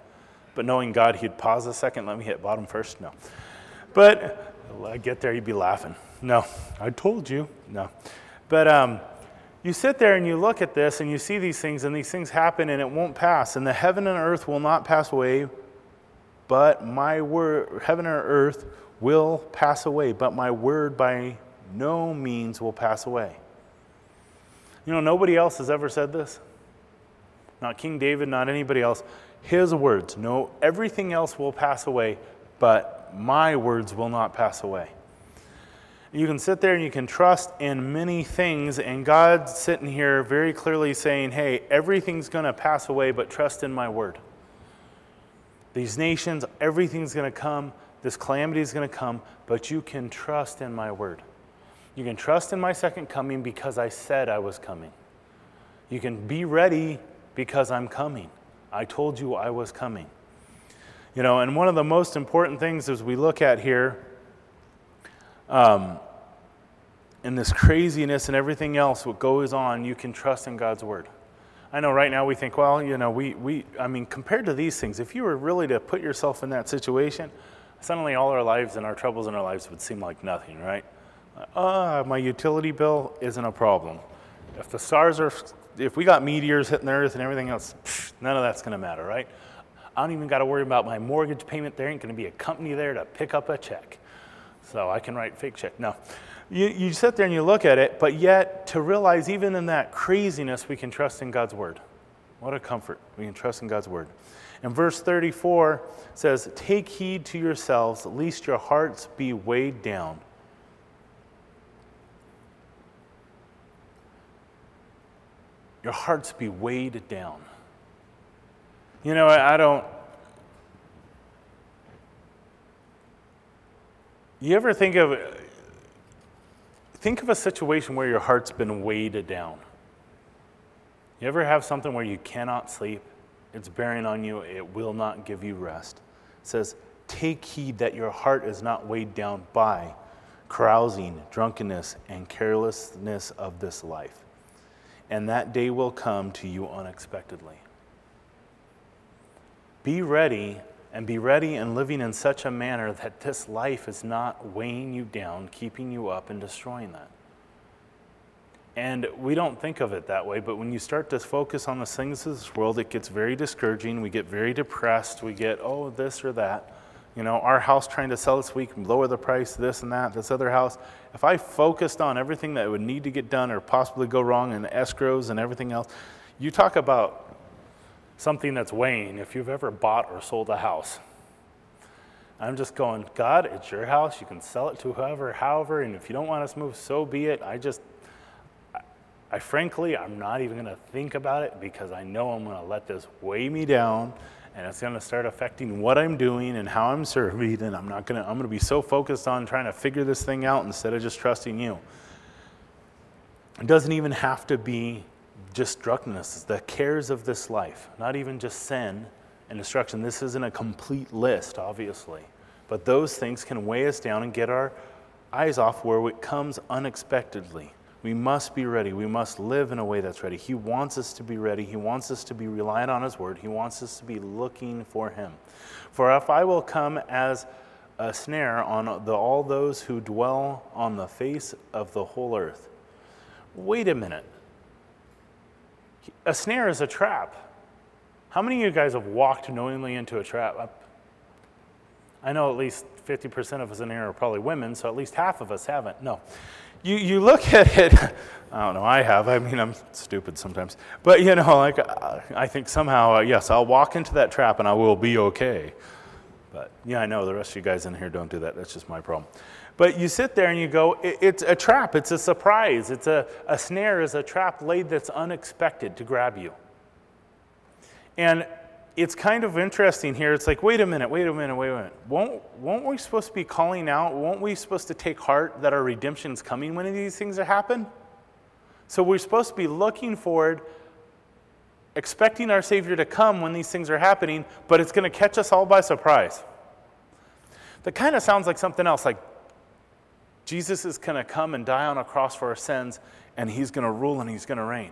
But knowing God, He'd pause a second, let me hit bottom first. No. But I get there, you'd be laughing. No, I told you. No. But um, you sit there and you look at this and you see these things, and these things happen and it won't pass. And the heaven and earth will not pass away, but my word, heaven and earth will pass away, but my word by no means will pass away. You know, nobody else has ever said this. Not King David, not anybody else his words. No, everything else will pass away, but my words will not pass away. You can sit there and you can trust in many things, and God's sitting here very clearly saying, Hey, everything's going to pass away, but trust in my word. These nations, everything's going to come, this calamity is going to come, but you can trust in my word. You can trust in my second coming because I said I was coming. You can be ready because I'm coming. I told you I was coming. You know, and one of the most important things as we look at here, um, in this craziness and everything else, what goes on, you can trust in God's word. I know right now we think, well, you know, we, we, I mean, compared to these things, if you were really to put yourself in that situation, suddenly all our lives and our troubles in our lives would seem like nothing, right? Uh, my utility bill isn't a problem. If the stars are if we got meteors hitting the earth and everything else, none of that's going to matter, right? I don't even got to worry about my mortgage payment. There ain't going to be a company there to pick up a check. So I can write fake check. No. You, you sit there and you look at it, but yet to realize even in that craziness, we can trust in God's word. What a comfort. We can trust in God's word. And verse 34 says, Take heed to yourselves, lest your hearts be weighed down your hearts be weighed down. You know, I don't. You ever think of think of a situation where your heart's been weighed down? You ever have something where you cannot sleep? It's bearing on you, it will not give you rest. It says, Take heed that your heart is not weighed down by carousing, drunkenness, and carelessness of this life. And that day will come to you unexpectedly. Be ready and be ready and living in such a manner that this life is not weighing you down, keeping you up, and destroying that. And we don't think of it that way, but when you start to focus on the things of this world, it gets very discouraging. We get very depressed. We get, oh, this or that. You know, our house trying to sell this week, lower the price, this and that, this other house. If I focused on everything that would need to get done or possibly go wrong in escrows and everything else, you talk about something that's weighing. If you've ever bought or sold a house, I'm just going, God, it's your house. You can sell it to whoever, however, and if you don't want us to move, so be it. I just, I frankly, I'm not even going to think about it because I know I'm going to let this weigh me down and it's going to start affecting what I'm doing and how I'm serving and I'm not going to I'm going to be so focused on trying to figure this thing out instead of just trusting you. It doesn't even have to be just the cares of this life, not even just sin and destruction. This isn't a complete list, obviously, but those things can weigh us down and get our eyes off where it comes unexpectedly. We must be ready. We must live in a way that's ready. He wants us to be ready. He wants us to be reliant on His word. He wants us to be looking for Him. For if I will come as a snare on the, all those who dwell on the face of the whole earth. Wait a minute. A snare is a trap. How many of you guys have walked knowingly into a trap? I know at least 50% of us in here are probably women, so at least half of us haven't. No you, you look at it, I don't know, I have. I mean, I'm stupid sometimes. But, you know, like, I think somehow, uh, yes, I'll walk into that trap and I will be okay. But, yeah, I know the rest of you guys in here don't do that. That's just my problem. But you sit there and you go, it, it's a trap, it's a surprise. It's a, a snare is a trap laid that's unexpected to grab you. And it's kind of interesting here. It's like, wait a minute, wait a minute, wait a minute. Won't, won't we supposed to be calling out? Won't we supposed to take heart that our redemption's coming when these things are happen? So we're supposed to be looking forward, expecting our Savior to come when these things are happening, but it's going to catch us all by surprise. That kind of sounds like something else, like Jesus is going to come and die on a cross for our sins, and he's going to rule and he's going to reign.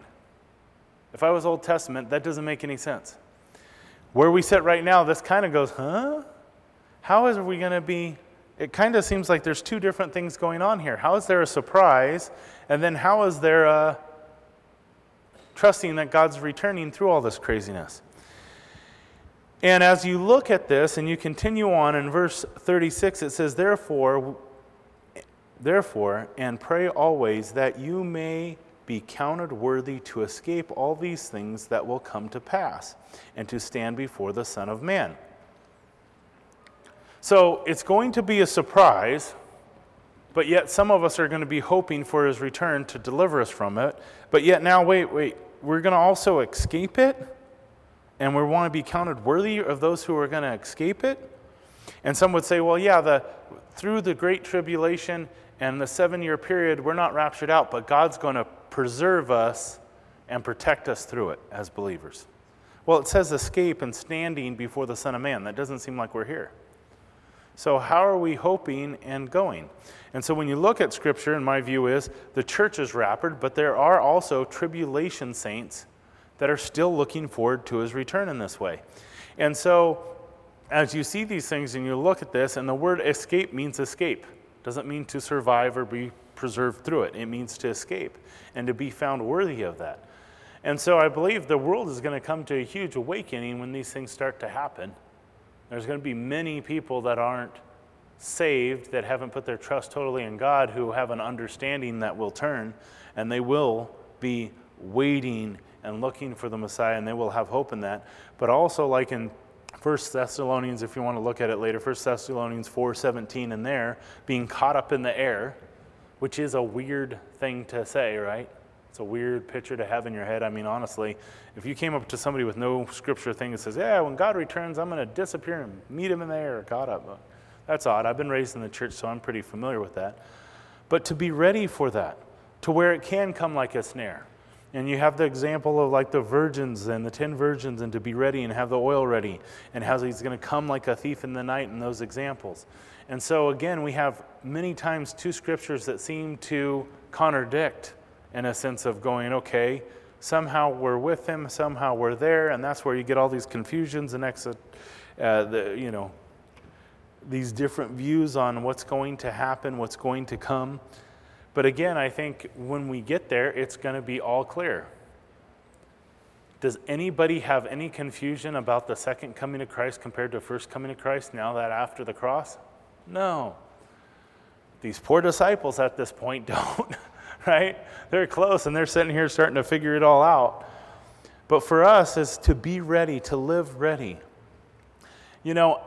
If I was Old Testament, that doesn't make any sense. Where we sit right now, this kind of goes, huh? How is we going to be? It kind of seems like there's two different things going on here. How is there a surprise? And then how is there a trusting that God's returning through all this craziness? And as you look at this and you continue on in verse 36, it says, Therefore, therefore, and pray always that you may be counted worthy to escape all these things that will come to pass and to stand before the Son of Man. So it's going to be a surprise, but yet some of us are going to be hoping for his return to deliver us from it. But yet now, wait, wait, we're going to also escape it, and we want to be counted worthy of those who are going to escape it. And some would say, well, yeah, the, through the great tribulation and the seven year period, we're not raptured out, but God's going to preserve us and protect us through it as believers. Well, it says escape and standing before the Son of Man. That doesn't seem like we're here. So, how are we hoping and going? And so, when you look at Scripture, and my view is the church is raptured, but there are also tribulation saints that are still looking forward to his return in this way. And so, as you see these things and you look at this, and the word escape means escape, doesn't mean to survive or be preserved through it. It means to escape and to be found worthy of that. And so I believe the world is going to come to a huge awakening when these things start to happen. There's going to be many people that aren't saved, that haven't put their trust totally in God, who have an understanding that will turn, and they will be waiting and looking for the Messiah, and they will have hope in that. But also, like in First Thessalonians, if you want to look at it later, First Thessalonians 4:17 in there, being caught up in the air, which is a weird thing to say, right? It's a weird picture to have in your head. I mean, honestly, if you came up to somebody with no scripture thing that says, Yeah, when God returns, I'm going to disappear and meet him in the air, caught up. That's odd. I've been raised in the church, so I'm pretty familiar with that. But to be ready for that, to where it can come like a snare. And you have the example of like the virgins and the 10 virgins and to be ready and have the oil ready and how he's going to come like a thief in the night in those examples. And so, again, we have many times two scriptures that seem to contradict in a sense of going, okay, somehow we're with him, somehow we're there, and that's where you get all these confusions and exit, uh, the, you know, these different views on what's going to happen, what's going to come. But again, I think when we get there, it's going to be all clear. Does anybody have any confusion about the second coming of Christ compared to first coming of Christ now that after the cross? No. These poor disciples at this point don't, right? They're close and they're sitting here starting to figure it all out. But for us is to be ready, to live ready. You know,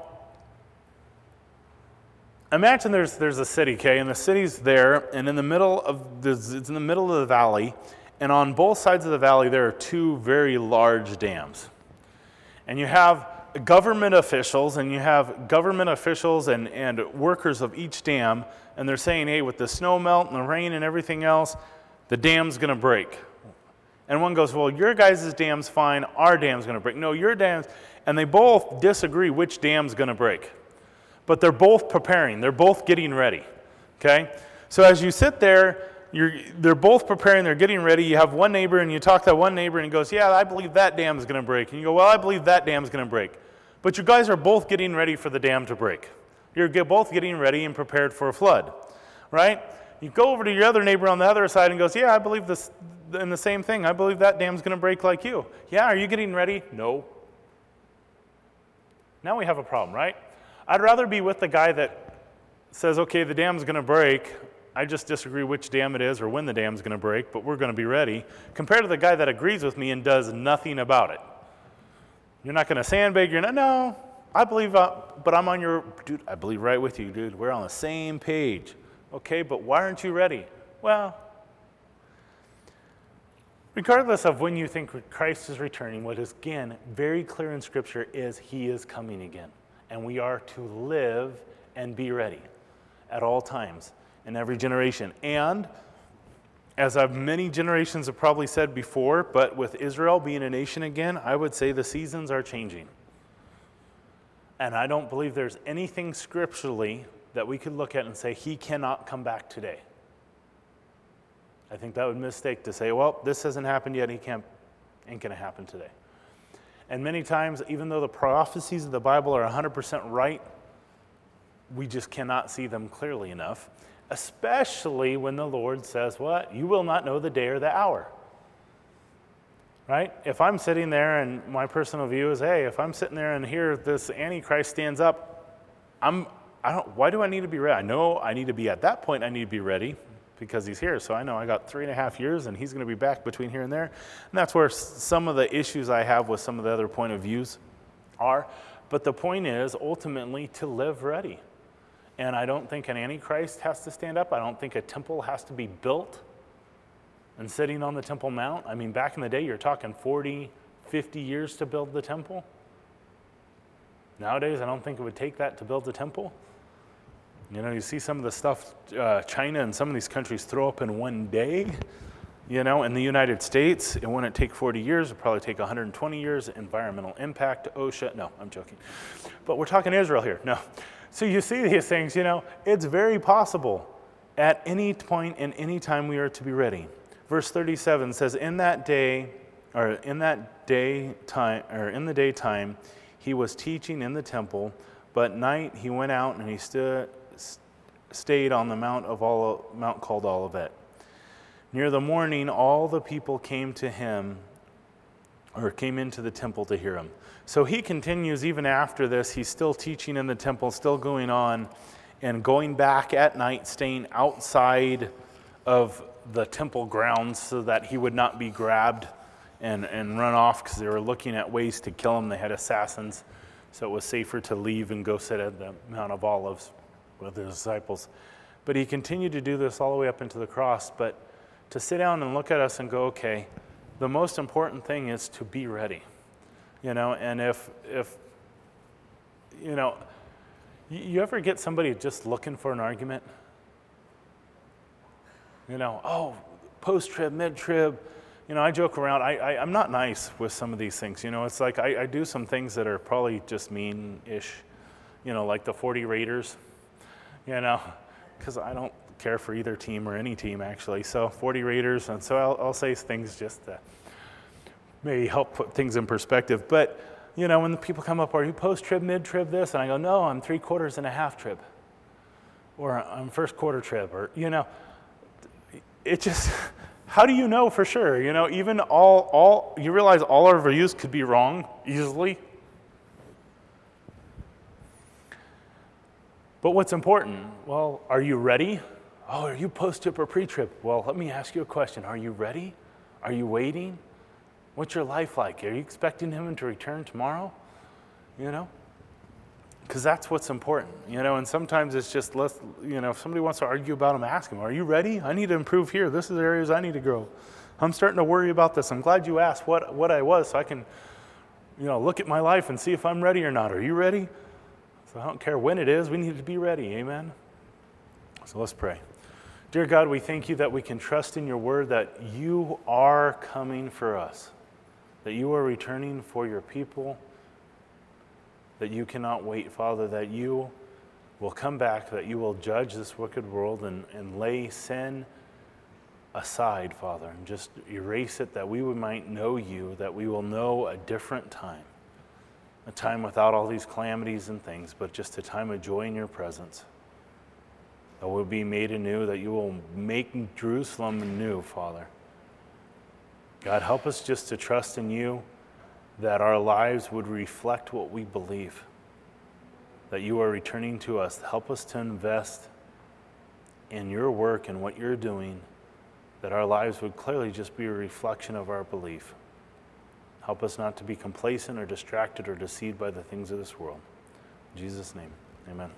imagine there's, there's a city, okay, and the city's there, and in the middle of the, it's in the middle of the valley, and on both sides of the valley there are two very large dams. And you have government officials, and you have government officials and, and workers of each dam, and they're saying, hey, with the snow melt and the rain and everything else, the dam's gonna break. And one goes, well, your guys' dam's fine, our dam's gonna break. No, your dam's, and they both disagree which dam's gonna break but they're both preparing, they're both getting ready. Okay? So as you sit there, you're, they're both preparing, they're getting ready. You have one neighbor, and you talk to that one neighbor, and he goes, Yeah, I believe that dam is going to break. And you go, Well, I believe that dam is going to break. But you guys are both getting ready for the dam to break. You're both getting ready and prepared for a flood, right? You go over to your other neighbor on the other side and goes, Yeah, I believe this in the same thing. I believe that dam's going to break like you. Yeah, are you getting ready? No. Now we have a problem, right? I'd rather be with the guy that says, okay, the dam's going to break. I just disagree which dam it is or when the dam's going to break, but we're going to be ready, compared to the guy that agrees with me and does nothing about it. You're not going to sandbag, you're not, no, I believe, uh, but I'm on your, dude, I believe right with you, dude. We're on the same page. Okay, but why aren't you ready? Well, regardless of when you think Christ is returning, what is again very clear in Scripture is he is coming again and we are to live and be ready at all times in every generation. And as I've many generations have probably said before, but with Israel being a nation again, I would say the seasons are changing. And I don't believe there's anything scripturally that we could look at and say, he cannot come back today. I think that would mistake to say, well, this hasn't happened yet, he can't, ain't going to happen today. And many times, even though the prophecies of the Bible are 100% right, we just cannot see them clearly enough, especially when the Lord says, What? You will not know the day or the hour. Right? If I'm sitting there and my personal view is, hey, if I'm sitting there and here this Antichrist stands up, I'm, I don't, why do I need to be ready? I know I need to be at that point, I need to be ready because he's here. So I know I got three and a half years and he's going to be back between here and there. And that's where some of the issues I have with some of the other point of views are. But the point is ultimately to live ready. And I don't think an Antichrist has to stand up. I don't think a temple has to be built and sitting on the Temple Mount. I mean, back in the day, you're talking 40, 50 years to build the temple. Nowadays, I don't think it would take that to build the temple. You know, you see some of the stuff uh, China and some of these countries throw up in one day. You know, in the United States, it wouldn't take 40 years, it would probably take 120 years. Environmental impact, OSHA. No, I'm joking. But we're talking Israel here. No. So you see these things, you know, it's very possible at any point in any time we are to be ready. Verse 37 says, In that day, or in that day time, or in the daytime, he was teaching in the temple, but night he went out and he stood stayed on the mount of all mount called Olivet. Near the morning, all the people came to him, or came into the temple to hear him. So he continues even after this. He's still teaching in the temple, still going on, and going back at night, staying outside of the temple grounds so that he would not be grabbed and, and run off because they were looking at ways to kill him. They had assassins, so it was safer to leave and go sit at the Mount of Olives with the disciples. But he continued to do this all the way up into the cross. But to sit down and look at us and go, okay, the most important thing is to be ready. You know, and if, if you know, you ever get somebody just looking for an argument? You know, oh, post trib, mid trib, you know, I joke around. I, I, am not nice with some of these things. You know, it's like I, I do some things that are probably just mean ish, you know, like the 40 Raiders, you know, because I don't care for either team or any team actually. So 40 Raiders, and so I'll, I'll say things just maybe help put things in perspective. But, you know, when the people come up, are you post trib, mid trib this? And I go, no, I'm three quarters and a half trib. Or I'm first quarter trib. Or, you know, it just, how do you know for sure? You know, even all, all you realize all our views could be wrong easily. But what's important? Well, are you ready? Oh, are you post trib or pre trib? Well, let me ask you a question. Are you ready? Are you waiting? What's your life like? Are you expecting him to return tomorrow? You know? Because that's what's important, you know, and sometimes it's just, let's, you know, if somebody wants to argue about him, ask him, Are you ready? I need to improve here. This is areas I need to grow. I'm starting to worry about this. I'm glad you asked what, what I was so I can, you know, look at my life and see if I'm ready or not. Are you ready? So I don't care when it is, we need to be ready. Amen? So let's pray. Dear God, we thank you that we can trust in your word that you are coming for us, that you are returning for your people, that you cannot wait, Father, that you will come back, that you will judge this wicked world and, and lay sin aside, Father, and just erase it that we might know you, that we will know a different time. A time without all these calamities and things, but just a time of joy in your presence that will be made anew, that you will make Jerusalem new, Father. God, help us just to trust in you, that our lives would reflect what we believe, that you are returning to us. Help us to invest in your work and what you're doing, that our lives would clearly just be a reflection of our belief. Help us not to be complacent or distracted or deceived by the things of this world. In Jesus' name, amen.